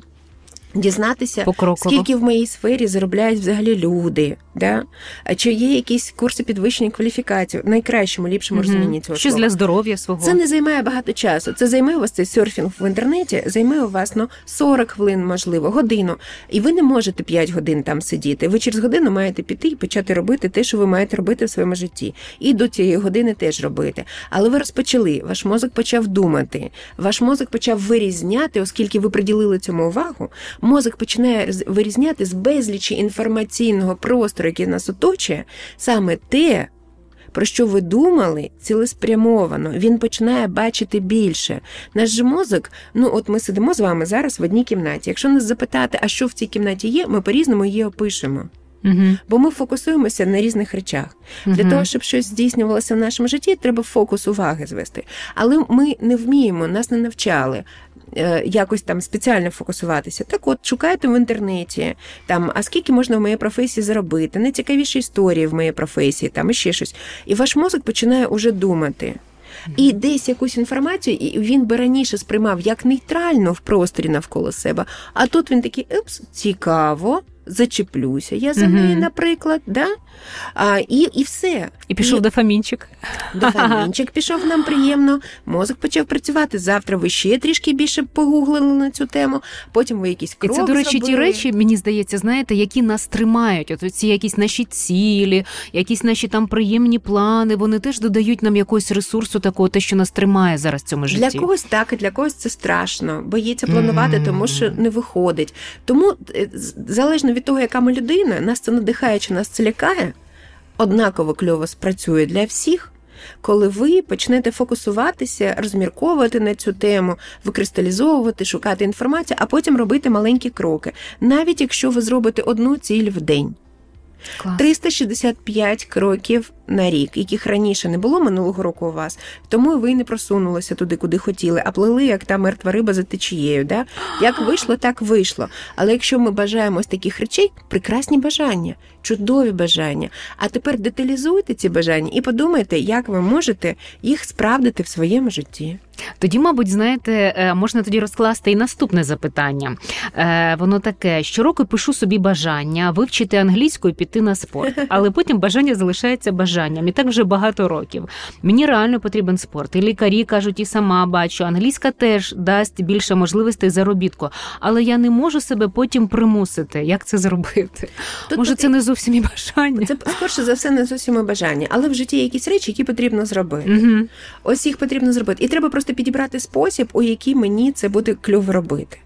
[SPEAKER 3] дізнатися, Покроково. скільки в моїй сфері заробляють взагалі люди, да? А чи є якісь курси підвищення кваліфікації найкращому, ліпшому угу. розумінні цього.
[SPEAKER 2] Щось для здоров'я свого.
[SPEAKER 3] Це не займає багато часу. Це займе у вас цей серфінг в інтернеті, займе у вас ну, 40 хвилин, можливо, годину. І ви не можете 5 годин там сидіти. Ви через годину маєте піти і почати робити те, що ви маєте робити в своєму житті. І до цієї години теж робити. Але ви розпочали, ваш мозок почав думати, ваш мозок почав вирізняти, оскільки ви приділили цьому увагу мозок починає вирізняти з безлічі інформаційного простору, який нас оточує, саме те. Про що ви думали цілеспрямовано, він починає бачити більше. Наш же мозок, ну от ми сидимо з вами зараз в одній кімнаті. Якщо нас запитати, а що в цій кімнаті є, ми по-різному її опишемо. Угу. Бо ми фокусуємося на різних речах. Угу. Для того, щоб щось здійснювалося в нашому житті, треба фокус уваги звести. Але ми не вміємо, нас не навчали. Е, якось там спеціально фокусуватися. Так от, шукайте в інтернеті, там, а скільки можна в моїй професії заробити, найцікавіші історії в моїй професії, там і ще щось. І ваш мозок починає уже думати. І десь якусь інформацію він би раніше сприймав як нейтрально в просторі навколо себе. А тут він такий епс, цікаво зачеплюся. Я за неї, наприклад, да? а, і і все.
[SPEAKER 2] І пішов і... дофамінчик.
[SPEAKER 3] Дофамінчик пішов нам приємно, мозок почав працювати. Завтра ви ще трішки більше погуглили на цю тему, потім ви якісь крок
[SPEAKER 2] І це, до речі, зробили. ті речі, мені здається, знаєте, які нас тримають. От ці якісь наші цілі, якісь наші там приємні плани, вони теж додають нам якогось ресурсу, такого, те, що нас тримає зараз в цьому житті.
[SPEAKER 3] Для когось так, і для когось це страшно. Боїться планувати, тому що не виходить. Тому е, залежно від того, яка ми людина, нас це надихає чи нас це лякає, однаково кльово спрацює для всіх. Коли ви почнете фокусуватися, розмірковувати на цю тему, викристалізовувати, шукати інформацію, а потім робити маленькі кроки, навіть якщо ви зробите одну ціль в день. Клас. 365 кроків на рік, яких раніше не було минулого року у вас, тому ви не просунулися туди, куди хотіли, а плили як та мертва риба за течією. Да? Як вийшло, так вийшло. Але якщо ми бажаємо ось таких речей, прекрасні бажання, чудові бажання. А тепер деталізуйте ці бажання і подумайте, як ви можете їх справдити в своєму житті.
[SPEAKER 2] Тоді, мабуть, знаєте, е, можна тоді розкласти і наступне запитання. Е, воно таке: щороку пишу собі бажання вивчити англійську і піти на спорт, але потім бажання залишається бажанням. І так вже багато років. Мені реально потрібен спорт. І лікарі кажуть, і сама бачу, англійська теж дасть більше можливостей заробітку, але я не можу себе потім примусити. Як це зробити? Тут Може, це не зовсім і бажання?
[SPEAKER 3] Це скорше за все не зовсім і бажання, але в житті є якісь речі, які потрібно зробити.
[SPEAKER 2] Угу.
[SPEAKER 3] Ось їх потрібно зробити. І треба просто підібрати спосіб, у який мені це буде кльово робити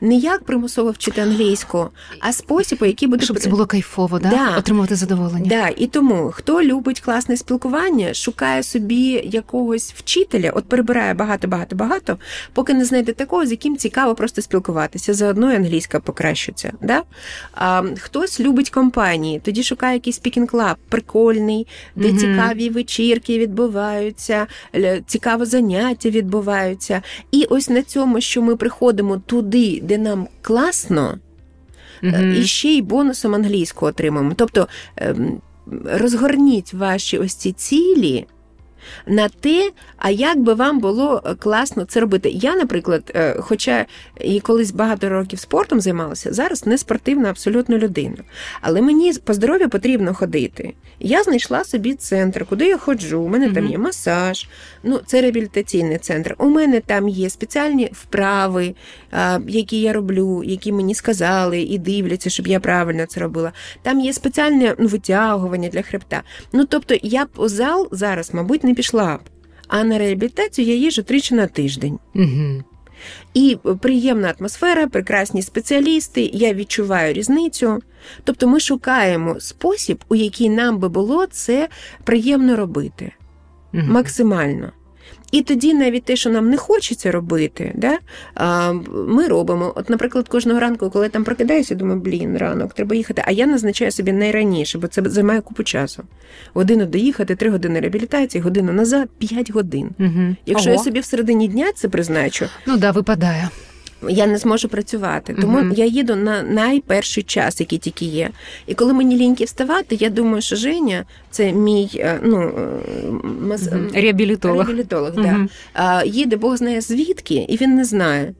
[SPEAKER 3] не як примусово вчити англійську, а спосіб, який буде
[SPEAKER 2] щоб це було кайфово, да? да. отримувати задоволення.
[SPEAKER 3] Да. І тому хто любить класне спілкування, шукає собі якогось вчителя, от перебирає багато, багато, багато, поки не знайде такого, з яким цікаво просто спілкуватися. Заодно і англійська покращиться. Да? А, Хтось любить компанії, тоді шукає якийсь speaking club прикольний, де mm цікаві вечірки відбуваються, цікаве заняття відбуваються. І ось на цьому, що ми приходимо туди туди, де нам класно, mm і ще й бонусом англійську отримаємо. Тобто ем, розгорніть ваші ось ці цілі на те, а як би вам було е, класно це робити. Я, наприклад, е, хоча і колись багато років спортом займалася, зараз не спортивна абсолютно людина. Але мені по здоров'ю потрібно ходити. Я знайшла собі центр, куди я ходжу. У мене mm-hmm. там є масаж, ну це реабілітаційний центр. У мене там є спеціальні вправи, які я роблю, які мені сказали і дивляться, щоб я правильно це робила. Там є спеціальне ну, витягування для хребта. Ну тобто, я б зал зараз, мабуть, не пішла б. А на реабілітацію я їжу тричі на тиждень.
[SPEAKER 2] Угу.
[SPEAKER 3] І приємна атмосфера, прекрасні спеціалісти, я відчуваю різницю. Тобто ми шукаємо спосіб, у який нам би було це приємно робити. Угу. Максимально. І тоді навіть те, що нам не хочеться робити, да, ми робимо. От, наприклад, кожного ранку, коли я там прокидаюся, думаю, блін, ранок, треба їхати. А я назначаю собі найраніше, бо це займає купу часу. Годину доїхати, три години реабілітації, годину назад, п'ять годин.
[SPEAKER 2] Угу.
[SPEAKER 3] Якщо Ого. я собі в середині дня це призначу,
[SPEAKER 2] ну да, випадає
[SPEAKER 3] я не зможу працювати. Тому uh-huh. я їду на найперший час, який тільки є. І коли мені ліньки вставати, я думаю, що Женя це мій е, ну, е,
[SPEAKER 2] маз... uh-huh. реабілітолог.
[SPEAKER 3] реабілітолог uh-huh. да. Їде Бог знає звідки, і він не знає.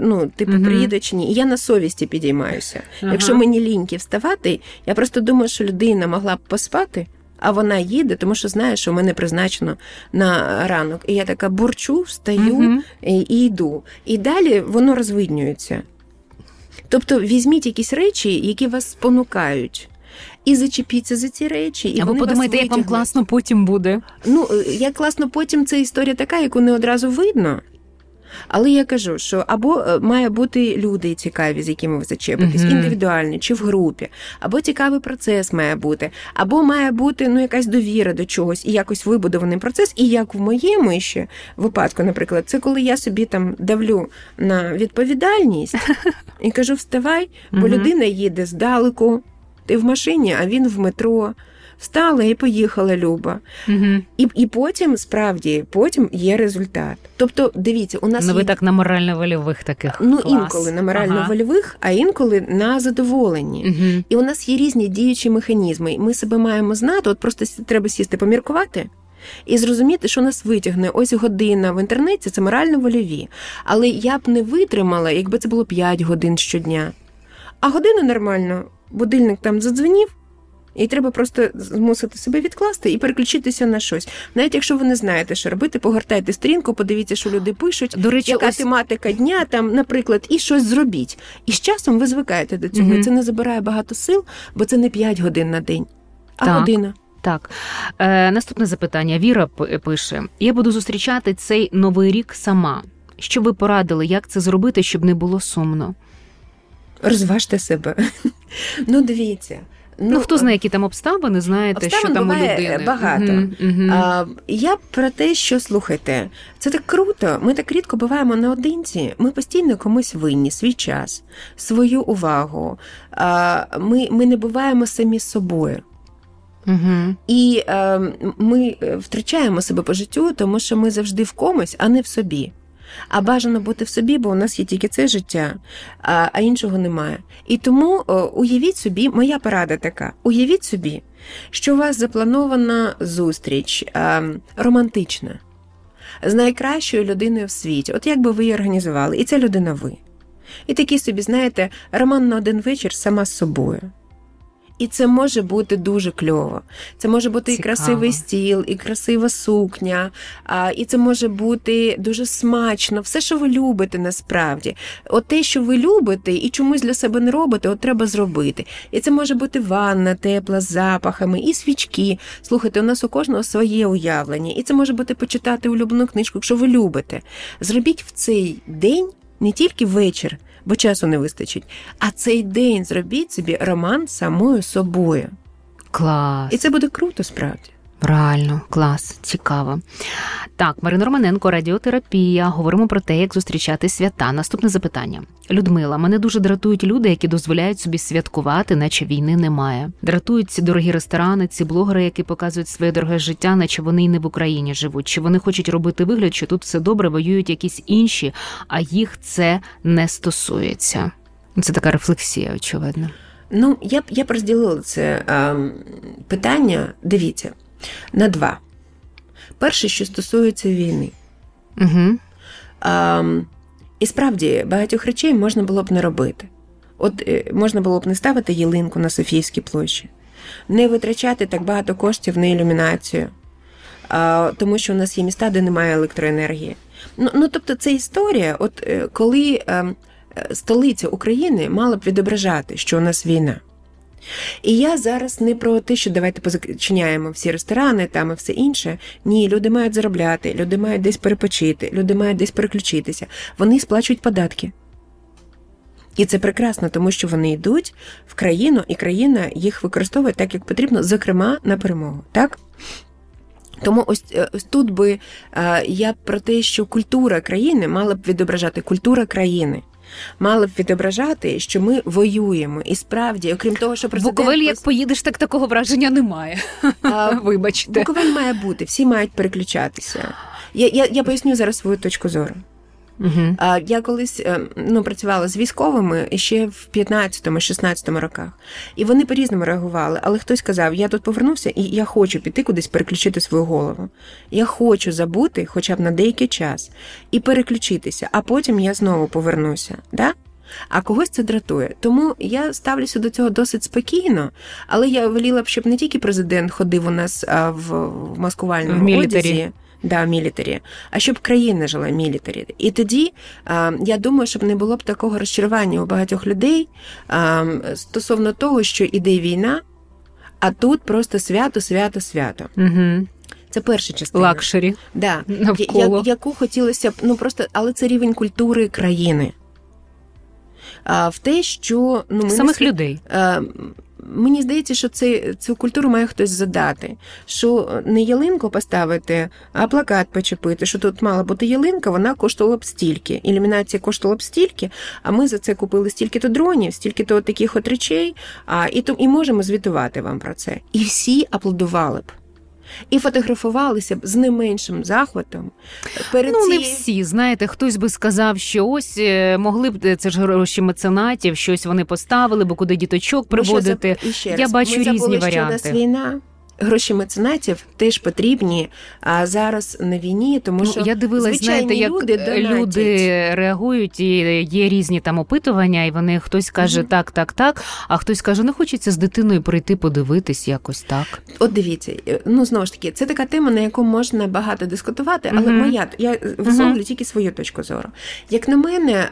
[SPEAKER 3] Ну, типу, uh-huh. приїде чи ні. І я на совісті підіймаюся. Uh-huh. Якщо мені ліньки вставати, я просто думаю, що людина могла б поспати, а вона їде, тому що знає, що в мене призначено на ранок. І я така бурчу, встаю угу. і, і йду. І далі воно розвиднюється. Тобто візьміть якісь речі, які вас спонукають. І зачепіться за ці речі, і
[SPEAKER 2] Або подумайте, як вам класно потім буде.
[SPEAKER 3] Ну як класно потім це історія така, яку не одразу видно. Але я кажу, що або е, має бути люди цікаві, з якими ви зачепитесь, uh-huh. індивідуальні чи в групі, або цікавий процес має бути, або має бути ну якась довіра до чогось і якось вибудований процес. І як в моєму ще випадку, наприклад, це коли я собі там давлю на відповідальність [LAUGHS] і кажу: вставай, бо uh-huh. людина їде здалеку, ти в машині, а він в метро встала і поїхала Люба.
[SPEAKER 2] Угу.
[SPEAKER 3] І і потім справді потім є результат. Тобто, дивіться, у нас
[SPEAKER 2] ну,
[SPEAKER 3] ви
[SPEAKER 2] є... так на морально-вольових таких
[SPEAKER 3] ну
[SPEAKER 2] Клас.
[SPEAKER 3] інколи на морально-вольових, ага. а інколи на задоволенні.
[SPEAKER 2] Угу.
[SPEAKER 3] І у нас є різні діючі механізми. Ми себе маємо знати. От просто треба сісти, поміркувати. І зрозуміти, що нас витягне ось година в інтернеті, це морально вольові. Але я б не витримала, якби це було 5 годин щодня. А година нормально, будильник там задзвонів, і треба просто змусити себе відкласти і переключитися на щось. Навіть якщо ви не знаєте, що робити, погортайте сторінку, подивіться, що люди пишуть,
[SPEAKER 2] до речі,
[SPEAKER 3] яка
[SPEAKER 2] ось...
[SPEAKER 3] тематика дня, там, наприклад, і щось зробіть. І з часом ви звикаєте до цього. Угу. Це не забирає багато сил, бо це не 5 годин на день, а
[SPEAKER 2] так.
[SPEAKER 3] година.
[SPEAKER 2] Так, Е, наступне запитання. Віра пише: я буду зустрічати цей новий рік сама. Що ви порадили, як це зробити, щоб не було сумно?
[SPEAKER 3] Розважте себе. [LAUGHS] Ну, дивіться.
[SPEAKER 2] Ну, ну хто знає, які там обставини, знаєте,
[SPEAKER 3] що
[SPEAKER 2] там
[SPEAKER 3] у
[SPEAKER 2] людини
[SPEAKER 3] багато.
[SPEAKER 2] Угу, угу.
[SPEAKER 3] А, Я про те, що слухайте, це так круто. Ми так рідко буваємо наодинці. Ми постійно комусь винні свій час, свою увагу. А, Ми, Ми не буваємо самі з собою.
[SPEAKER 2] Угу.
[SPEAKER 3] І е, ми втрачаємо себе по життю, тому що ми завжди в комусь, а не в собі. А бажано бути в собі, бо у нас є тільки це життя, а а іншого немає. І тому о, уявіть собі, моя порада така: уявіть собі, що у вас запланована зустріч а, романтична з найкращою людиною в світі. От як би ви її організували, і ця людина ви. І такий собі, знаєте, роман на один вечір сама з собою. І це може бути дуже кльово. Це може бути Цікаво. і красивий стіл, і красива сукня, і це може бути дуже смачно, все, що ви любите насправді. От те, що ви любите, і чомусь для себе не робите, от треба зробити. І це може бути ванна, тепла, з запахами, і свічки. Слухайте, у нас у кожного своє уявлення, і це може бути почитати улюблену книжку, якщо ви любите. Зробіть в цей день не тільки вечір бо часу не вистачить. А цей день зробіть собі роман самою собою.
[SPEAKER 2] Клас.
[SPEAKER 3] І це буде круто справді.
[SPEAKER 2] Реально, клас, цікаво. Так, Марина Романенко, радіотерапія. Говоримо про те, як зустрічати свята. Наступне запитання. Людмила, мене дуже дратують люди, які дозволяють собі святкувати, наче війни немає. Дратують ці дорогі ресторани, ці блогери, які показують своє дороге життя, наче вони й не в Україні живуть. Чи вони хочуть робити вигляд, що тут все добре, воюють якісь інші, а їх це не стосується. Це така рефлексія, очевидно.
[SPEAKER 3] Ну, я б я б розділила це а, питання. Дивіться на два. Перше, що стосується війни.
[SPEAKER 2] Угу.
[SPEAKER 3] А, І справді багатьох речей можна було б не робити. От е, можна було б не ставити ялинку на Софійській площі, не витрачати так багато коштів на ілюмінацію, а, тому що у нас є міста, де немає електроенергії. Ну, ну тобто, це історія, от е, коли а, ем, столиця України мала б відображати, що у нас війна. І я зараз не про те, що давайте позачиняємо всі ресторани там і все інше. Ні, люди мають заробляти, люди мають десь перепочити, люди мають десь переключитися. Вони сплачують податки. І це прекрасно, тому що вони йдуть в країну, і країна їх використовує так, як потрібно, зокрема на перемогу. Так? Тому ось е, ось тут би е, я про те, що культура країни мала б відображати культура країни мали б відображати, що ми воюємо. І справді, окрім того, що президент...
[SPEAKER 2] Буковель, як поїдеш, так такого враження немає. А, [LAUGHS] Вибачте.
[SPEAKER 3] Буковель має бути, всі мають переключатися. Я, я, Я поясню зараз свою точку зору.
[SPEAKER 2] Угу.
[SPEAKER 3] Я колись е, ну, працювала з військовими ще в 15-16 роках, і вони по-різному реагували. Але хтось казав: я тут повернувся і я хочу піти кудись переключити свою голову. Я хочу забути, хоча б на деякий час, і переключитися, а потім я знову повернуся. Да? А когось це дратує. Тому я ставлюся до цього досить спокійно, але я воліла б, щоб не тільки президент ходив у нас в маскувальному в одязі, да, мілітарі, а щоб країна жила мілітарі. І тоді я думаю, щоб не було б такого розчарування у багатьох людей стосовно того, що іде війна, а тут просто свято, свято, свято.
[SPEAKER 2] Угу.
[SPEAKER 3] Це перша частина.
[SPEAKER 2] Luxury.
[SPEAKER 3] Да. Я, яку хотілося б, ну просто, але це рівень культури країни. А, В те, що ну, ми
[SPEAKER 2] самих не... людей.
[SPEAKER 3] А, Мені здається, що це, цю культуру має хтось задати. Що не ялинку поставити, а плакат почепити. Що тут мала бути ялинка, вона коштувала б стільки. Ілюмінація коштувала б стільки, а ми за це купили стільки-то дронів, стільки-то таких от речей, а, і і можемо звітувати вам про це. І всі аплодували б і фотографувалися б з не меншим захватом. Перед
[SPEAKER 2] ну,
[SPEAKER 3] ці...
[SPEAKER 2] не всі, знаєте, хтось би сказав, що ось е, могли б це ж гроші меценатів, щось вони поставили, бо куди діточок приводити. Я бачу
[SPEAKER 3] Ми
[SPEAKER 2] різні варіанти.
[SPEAKER 3] Що у нас війна гроші меценатів теж потрібні а зараз на війні, тому ну, що
[SPEAKER 2] я дивилась, знаєте, як
[SPEAKER 3] люди,
[SPEAKER 2] люди реагують, і є різні там опитування, і вони хтось каже mm так, так, так. А хтось каже, не хочеться з дитиною прийти подивитись якось так.
[SPEAKER 3] От дивіться, е, ну знову ж таки, це така тема, на яку можна багато дискутувати, але mm моя я висловлю mm тільки свою точку зору. Як на мене,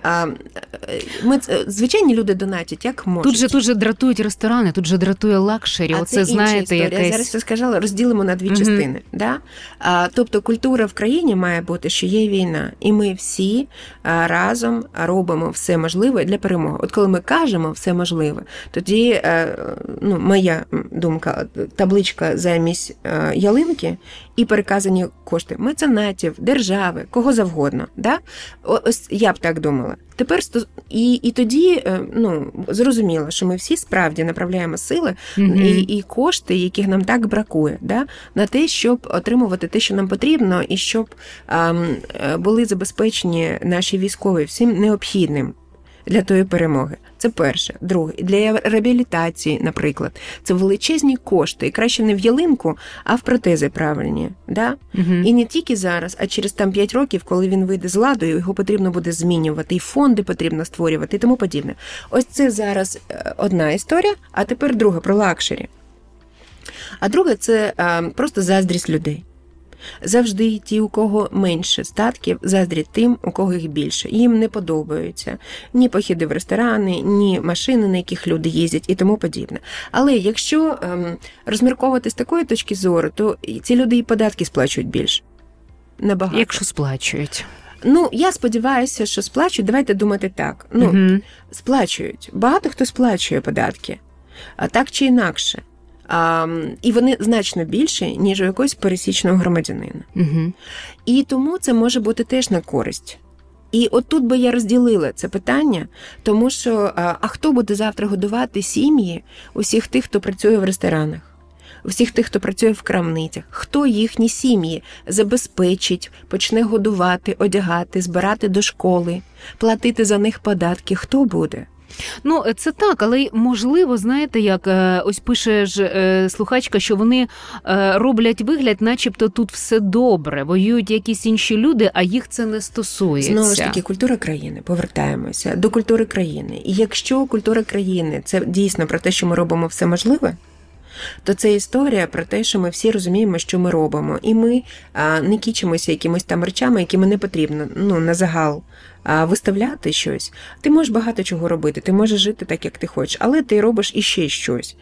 [SPEAKER 3] ми звичайні люди донатять, як можуть.
[SPEAKER 2] Тут же тут же дратують ресторани, тут же дратує лакшері.
[SPEAKER 3] А
[SPEAKER 2] Оце
[SPEAKER 3] це
[SPEAKER 2] знаєте, якесь...
[SPEAKER 3] зараз сказала, розділимо на дві mm-hmm. частини. Да? А, Тобто культура в країні має бути, що є війна, і ми всі а, разом робимо все можливе для перемоги. От коли ми кажемо все можливе, тоді а, е, ну, моя думка, табличка замість е, ялинки і переказані кошти меценатів, держави, кого завгодно. Да? Ось я б так думала. Тепер сто і і тоді е, ну, зрозуміло, що ми всі справді направляємо сили mm-hmm. і і кошти, яких нам так бракує, да, на те, щоб отримувати те, що нам потрібно, і щоб ем, були забезпечені наші військові всім необхідним для тої перемоги. Це перше. Друге, для реабілітації, наприклад, це величезні кошти. І краще не в ялинку, а в протези правильні. Да? Угу. І не тільки зараз, а через там 5 років, коли він вийде з ладу, його потрібно буде змінювати, і фонди потрібно створювати, і тому подібне. Ось це зараз е, одна історія, а тепер друга про лакшері. А друге, це а, просто заздрість людей. Завжди ті, у кого менше статків, заздрять тим, у кого їх більше. Їм не подобаються ні похіди в ресторани, ні машини, на яких люди їздять, і тому подібне. Але якщо ем, розмірковувати з такої точки зору, то ці люди і податки сплачують більше. Набагато.
[SPEAKER 2] Якщо сплачують.
[SPEAKER 3] Ну, я сподіваюся, що сплачують. Давайте думати так. Ну, угу. сплачують. Багато хто сплачує податки, а так чи інакше. І вони значно більші, ніж у якогось пересічного громадянина. Угу. І тому це може бути теж на користь. І от тут би я розділила це питання, тому що а, а хто буде завтра годувати сім'ї усіх тих, хто працює в ресторанах? Усіх тих, хто працює в крамницях, хто їхні сім'ї забезпечить, почне годувати, одягати, збирати до школи, платити за них податки, хто буде?
[SPEAKER 2] Ну, це так, але можливо, знаєте, як е, ось пише ж е, слухачка, що вони е, роблять вигляд, начебто тут все добре, воюють якісь інші люди, а їх це не стосується.
[SPEAKER 3] Знову ж таки, культура країни. Повертаємося до культури країни. І якщо культура країни це дійсно про те, що ми робимо все можливе то це історія про те, що ми всі розуміємо, що ми робимо, і ми не кічимося якимось там речами, якими не потрібно ну, на загал виставляти щось. Ти можеш багато чого робити, ти можеш жити так, як ти хочеш, але ти робиш іще щось.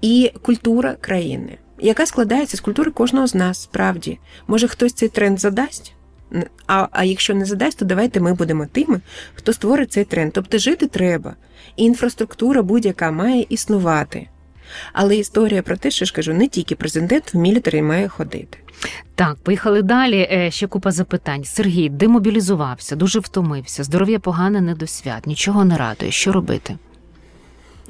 [SPEAKER 3] І культура країни, яка складається з культури кожного з нас, справді. Може, хтось цей тренд задасть? А а якщо не задасть, то давайте ми будемо тими, хто створить цей тренд. Тобто жити треба. І інфраструктура будь-яка має існувати. Але історія про те, що ж кажу, не тільки президент в мілітарі має ходити.
[SPEAKER 2] Так, поїхали далі. Е, ще купа запитань. Сергій демобілізувався, дуже втомився. Здоров'я погане не до свят, нічого не радує. Що робити?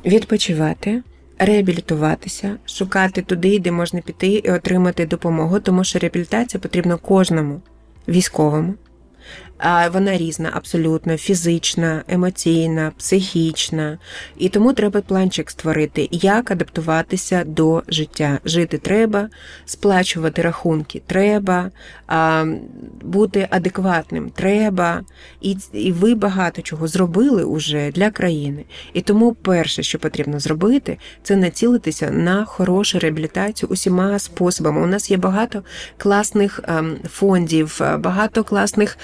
[SPEAKER 3] Відпочивати. Реабілітуватися, шукати туди, де можна піти і отримати допомогу, тому що реабілітація потрібна кожному військовому, вона різна, абсолютно фізична, емоційна, психічна. І тому треба планчик створити, як адаптуватися до життя. Жити треба, сплачувати рахунки треба, бути адекватним треба. І і ви багато чого зробили уже для країни. І тому перше, що потрібно зробити, це націлитися на хорошу реабілітацію усіма способами. У нас є багато класних ем, фондів, багато класних.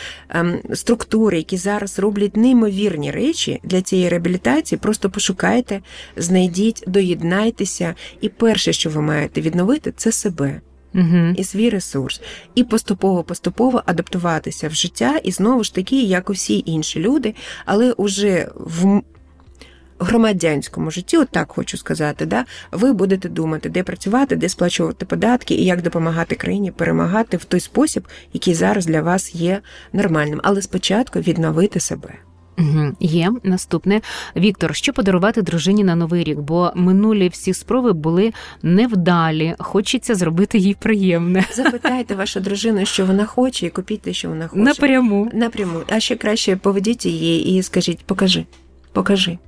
[SPEAKER 3] Структури, які зараз роблять неймовірні речі для цієї реабілітації, просто пошукайте, знайдіть, доєднайтеся, і перше, що ви маєте відновити, це себе. Угу. І свій ресурс, і поступово-поступово адаптуватися в життя, і знову ж таки, як усі інші люди, але уже в громадянському житті, от так хочу сказати, да, ви будете думати, де працювати, де сплачувати податки і як допомагати країні перемагати в той спосіб, який зараз для вас є нормальним. Але спочатку відновити себе.
[SPEAKER 2] Угу. Є наступне Віктор, що подарувати дружині на новий рік, бо минулі всі спроби були невдалі. Хочеться зробити їй приємне.
[SPEAKER 3] Запитайте вашу дружину, що вона хоче, і купіть те, що вона хоче.
[SPEAKER 2] Напряму.
[SPEAKER 3] Напряму. А ще краще поведіть її і скажіть, покажи, покажи.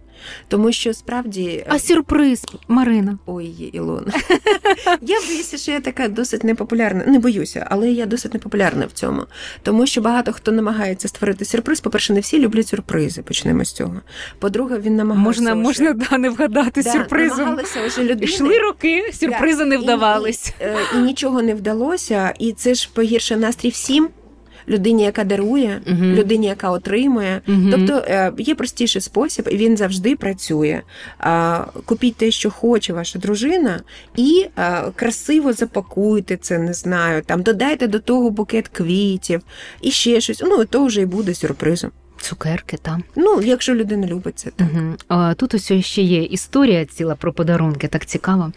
[SPEAKER 3] Тому що справді
[SPEAKER 2] а сюрприз, Марина.
[SPEAKER 3] Ой, Ілона. [LAUGHS] Я боюся, що я така досить непопулярна. Не боюся, але я досить непопулярна в цьому. Тому що багато хто намагається створити сюрприз. По-перше, не всі люблять сюрпризи. Почнемо з цього. По-друге, він намагався
[SPEAKER 2] можна вже... можна да, не вгадати да, сюрпризом.
[SPEAKER 3] Вже людини.
[SPEAKER 2] Йшли роки, сюрпризи да. не вдавались.
[SPEAKER 3] І, і, е, і нічого не вдалося, і це ж погірше настрій всім людині, яка дарує, uh людині, яка отримує. uh Тобто е, є простіший спосіб, і він завжди працює. Купіть те, що хоче ваша дружина, і красиво запакуйте це, не знаю. Там додайте до того букет квітів і ще щось. Ну, то вже і буде сюрпризом.
[SPEAKER 2] Цукерки, там.
[SPEAKER 3] Ну, якщо людина любить це. так.
[SPEAKER 2] Угу. Тут ось ще є історія ціла про подарунки, так цікаво.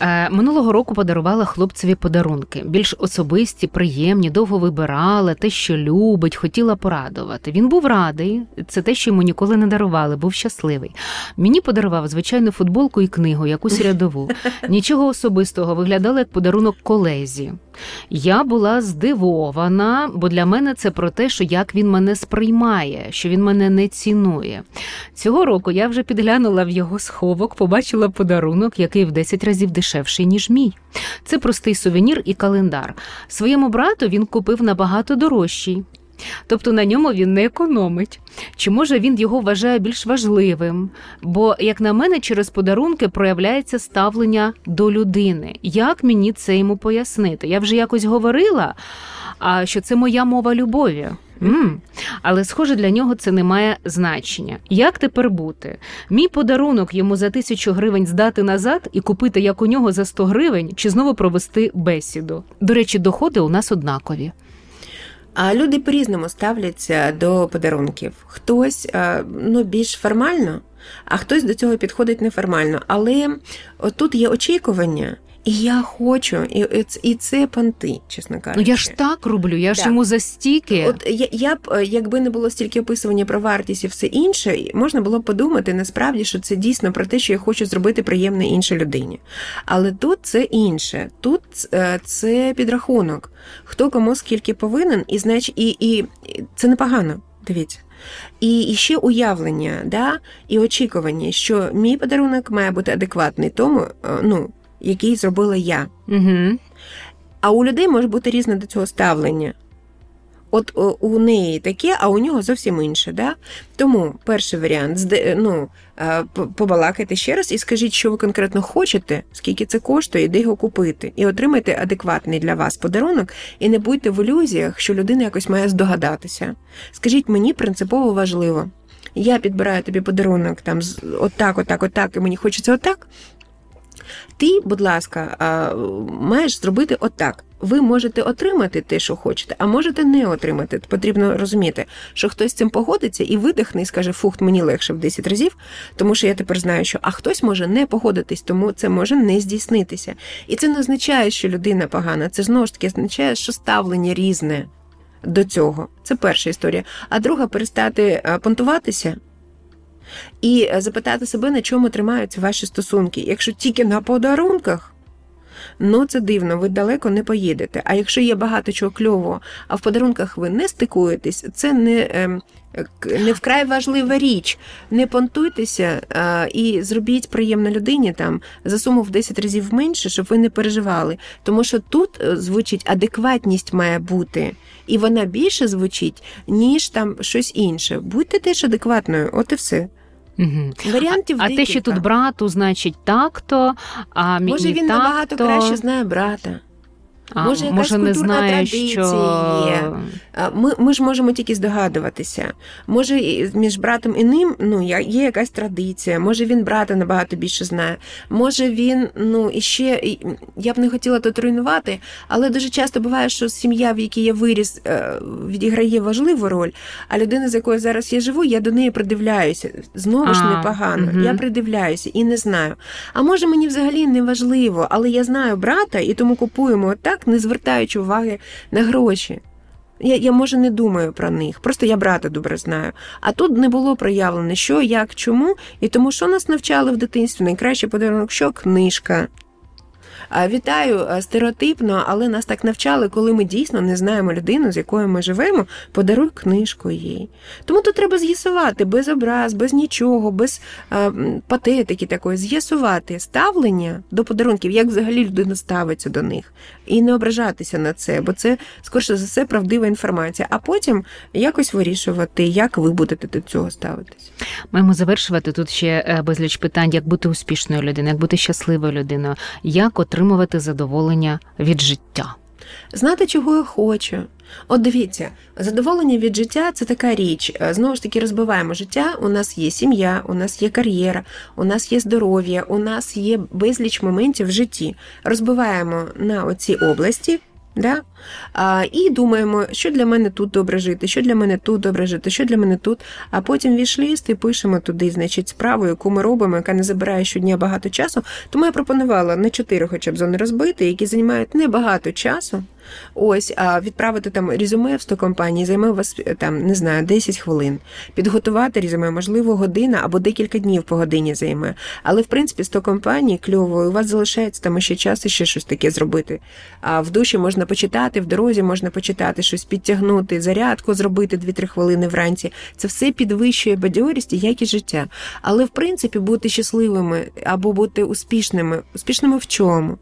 [SPEAKER 2] Е, минулого року подарувала хлопцеві подарунки. Більш особисті, приємні, довго вибирала, те, що любить, хотіла порадувати. Він був радий, це те, що йому ніколи не дарували, був щасливий. Мені подарував звичайну футболку і книгу, якусь рядову. [LAUGHS] Нічого особистого виглядало як подарунок колезі. Я була здивована, бо для мене це про те, що як він мене сприймає, що він мене не цінує. Цього року я вже підглянула в його сховок, побачила подарунок, який в 10 разів дешевший, ніж мій. Це простий сувенір і календар. Своєму брату він купив набагато дорожчий. Тобто на ньому він не економить. Чи може він його вважає більш важливим? Бо, як на мене, через подарунки проявляється ставлення до людини. Як мені це йому пояснити? Я вже якось говорила, що це моя мова любові. м Але, схоже, для нього це не має значення. Як тепер бути? Мій подарунок йому за тисячу гривень здати назад і купити як у нього за 100 гривень, чи знову провести бесіду. До речі, доходи у нас однакові.
[SPEAKER 3] А люди по-різному ставляться до подарунків. Хтось ну, більш формально, а хтось до цього підходить неформально. Але тут є очікування. І я хочу, і і це панти, чесно кажучи.
[SPEAKER 2] Ну я ж так роблю, я ж йому за стільки.
[SPEAKER 3] От я, я б, е, якби не було стільки описування про вартість і все інше, можна було б подумати насправді, що це дійсно про те, що я хочу зробити приємне іншій людині. Але тут це інше. Тут е, це підрахунок. Хто кому скільки повинен, і значить, і, і це непогано. Дивіться. І, і ще уявлення, да, і очікування, що мій подарунок має бути адекватний тому, е, ну який зробила я.
[SPEAKER 2] Угу.
[SPEAKER 3] А у людей може бути різне до цього ставлення. От у неї таке, а у нього зовсім інше. Да? Тому перший варіант ну, побалакайте ще раз і скажіть, що ви конкретно хочете, скільки це коштує, де його купити, і отримайте адекватний для вас подарунок, і не будьте в ілюзіях, що людина якось має здогадатися. Скажіть, мені принципово важливо. Я підбираю тобі подарунок там отак, отак, отак, і мені хочеться отак. Ти, будь ласка, маєш зробити отак. Ви можете отримати те, що хочете, а можете не отримати. Потрібно розуміти, що хтось з цим погодиться і видихне, і скаже, фух, мені легше в 10 разів, тому що я тепер знаю, що а хтось може не погодитись, тому це може не здійснитися. І це не означає, що людина погана. Це знову ж таки означає, що ставлення різне до цього. Це перша історія. А друга перестати понтуватися і е, запитати себе, на чому тримаються ваші стосунки. Якщо тільки на подарунках, ну це дивно, ви далеко не поїдете. А якщо є багато чого кльового, а в подарунках ви не стикуєтесь, це не ем, не вкрай важлива річ. Не понтуйтеся а, і зробіть приємно людині там за суму в 10 разів менше, щоб ви не переживали. Тому що тут е, звучить адекватність має бути, і вона більше звучить, ніж там щось інше. Будьте теж адекватною, от і все.
[SPEAKER 2] Угу. Варіантів А, а те, що тут брату, значить так-то, а мені
[SPEAKER 3] Може, він
[SPEAKER 2] так-то...
[SPEAKER 3] набагато краще знає брата.
[SPEAKER 2] А,
[SPEAKER 3] може, якась
[SPEAKER 2] може, не знає,
[SPEAKER 3] традиція
[SPEAKER 2] що...
[SPEAKER 3] є. Ми ми ж можемо тільки здогадуватися. Може, між братом і ним ну, є якась традиція, може він брата набагато більше знає. Може він, ну, і ще я б не хотіла тут руйнувати, але дуже часто буває, що сім'я, в якій я виріс, е, відіграє важливу роль, а людина, з якою зараз я живу, я до неї придивляюся. Знову ж непогано. Угу. Я придивляюся і не знаю. А може мені взагалі не важливо, але я знаю брата і тому купуємо так не звертаючи уваги на гроші. Я, я, може, не думаю про них, просто я брата добре знаю. А тут не було проявлено, що, як, чому, і тому, що нас навчали в дитинстві, найкраще подарунок, що книжка. Вітаю стереотипно, але нас так навчали, коли ми дійсно не знаємо людину, з якою ми живемо, подаруй книжку їй. Тому тут треба з'ясувати без образ, без нічого, без а, патетики такої, з'ясувати ставлення до подарунків, як взагалі людина ставиться до них, і не ображатися на це, бо це, скоріше за все, правдива інформація. А потім якось вирішувати, як ви будете до цього ставитись.
[SPEAKER 2] Маємо завершувати тут ще е, безліч питань, як бути успішною людиною, як бути щасливою людиною, як отримувати задоволення від життя.
[SPEAKER 3] Знати, чого я хочу. От дивіться, задоволення від життя це така річ. Е, знову ж таки, розбиваємо життя. У нас є сім'я, у нас є кар'єра, у нас є здоров'я, у нас є безліч моментів в житті. Розбиваємо на оці області Да? А, І думаємо, що для мене тут добре жити, що для мене тут добре жити, що для мене тут. А потім вішліст і пишемо туди, значить, справу, яку ми робимо, яка не забирає щодня багато часу. Тому я пропонувала на чотири хоча б зони розбити, які займають небагато часу. Ось, а відправити там резюме в 100 компаній займе у вас там, не знаю, 10 хвилин. Підготувати резюме, можливо, година або декілька днів по годині займе. Але в принципі 100 компаній кльово, у вас залишається там ще час і ще щось таке зробити. А в душі можна почитати, в дорозі можна почитати, щось підтягнути, зарядку зробити 2-3 хвилини вранці. Це все підвищує бадьорість і якість життя. Але в принципі бути щасливими або бути успішними, успішними в чому?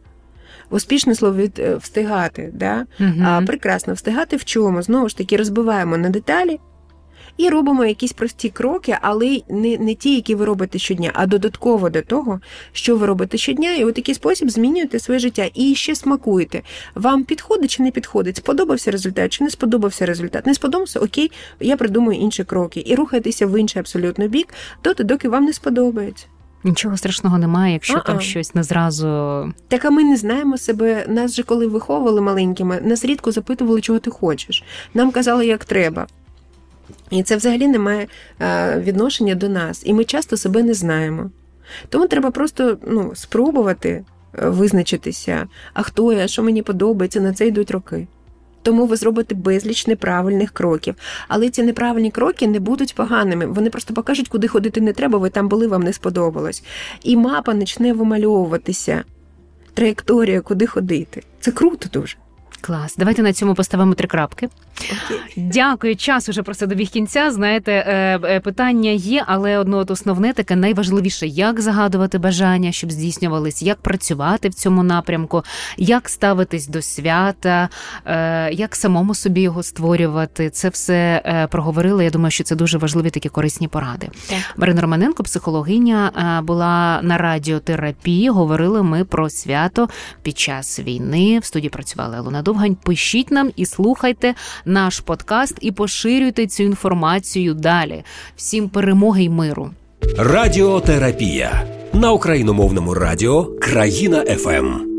[SPEAKER 3] Успішне слово від е, встигати. Да? Угу. А, Прекрасно встигати в чому? Знову ж таки, розбиваємо на деталі. І робимо якісь прості кроки, але не не ті, які ви робите щодня, а додатково до того, що ви робите щодня, і у такий спосіб змінюєте своє життя і ще смакуєте. Вам підходить чи не підходить? Сподобався результат, чи не сподобався результат? Не сподобався, окей, я придумаю інші кроки і рухайтеся в інший абсолютно бік, доти, доки вам не сподобається.
[SPEAKER 2] Нічого страшного немає, якщо А-а. там щось не зразу.
[SPEAKER 3] Так а ми не знаємо себе. Нас же коли виховували маленькими, нас рідко запитували, чого ти хочеш. Нам казали, як треба. І це взагалі не має відношення до нас. І ми часто себе не знаємо. Тому треба просто ну, спробувати е, визначитися, а хто я, що мені подобається, на це йдуть роки. Тому ви зробите безліч неправильних кроків. Але ці неправильні кроки не будуть поганими. Вони просто покажуть, куди ходити не треба, ви там були, вам не сподобалось. І мапа почне вимальовуватися. Траєкторія, куди ходити. Це круто дуже.
[SPEAKER 2] Клас. Давайте на цьому поставимо три крапки. Дякую, час уже просто добіг кінця. Знаєте, е, е, питання є, але одно от основне таке найважливіше, як загадувати бажання, щоб здійснювались, як працювати в цьому напрямку, як ставитись до свята, е, як самому собі його створювати. Це все проговорили. Я думаю, що це дуже важливі такі корисні поради. Так. Марина Романенко, психологиня, була на радіотерапії. Говорили ми про свято під час війни. В студії працювали Луна Довгань. Пишіть нам і слухайте наш подкаст і поширюйте цю інформацію далі. Всім перемоги й миру.
[SPEAKER 1] Радіотерапія на україномовному радіо Країна ФМ.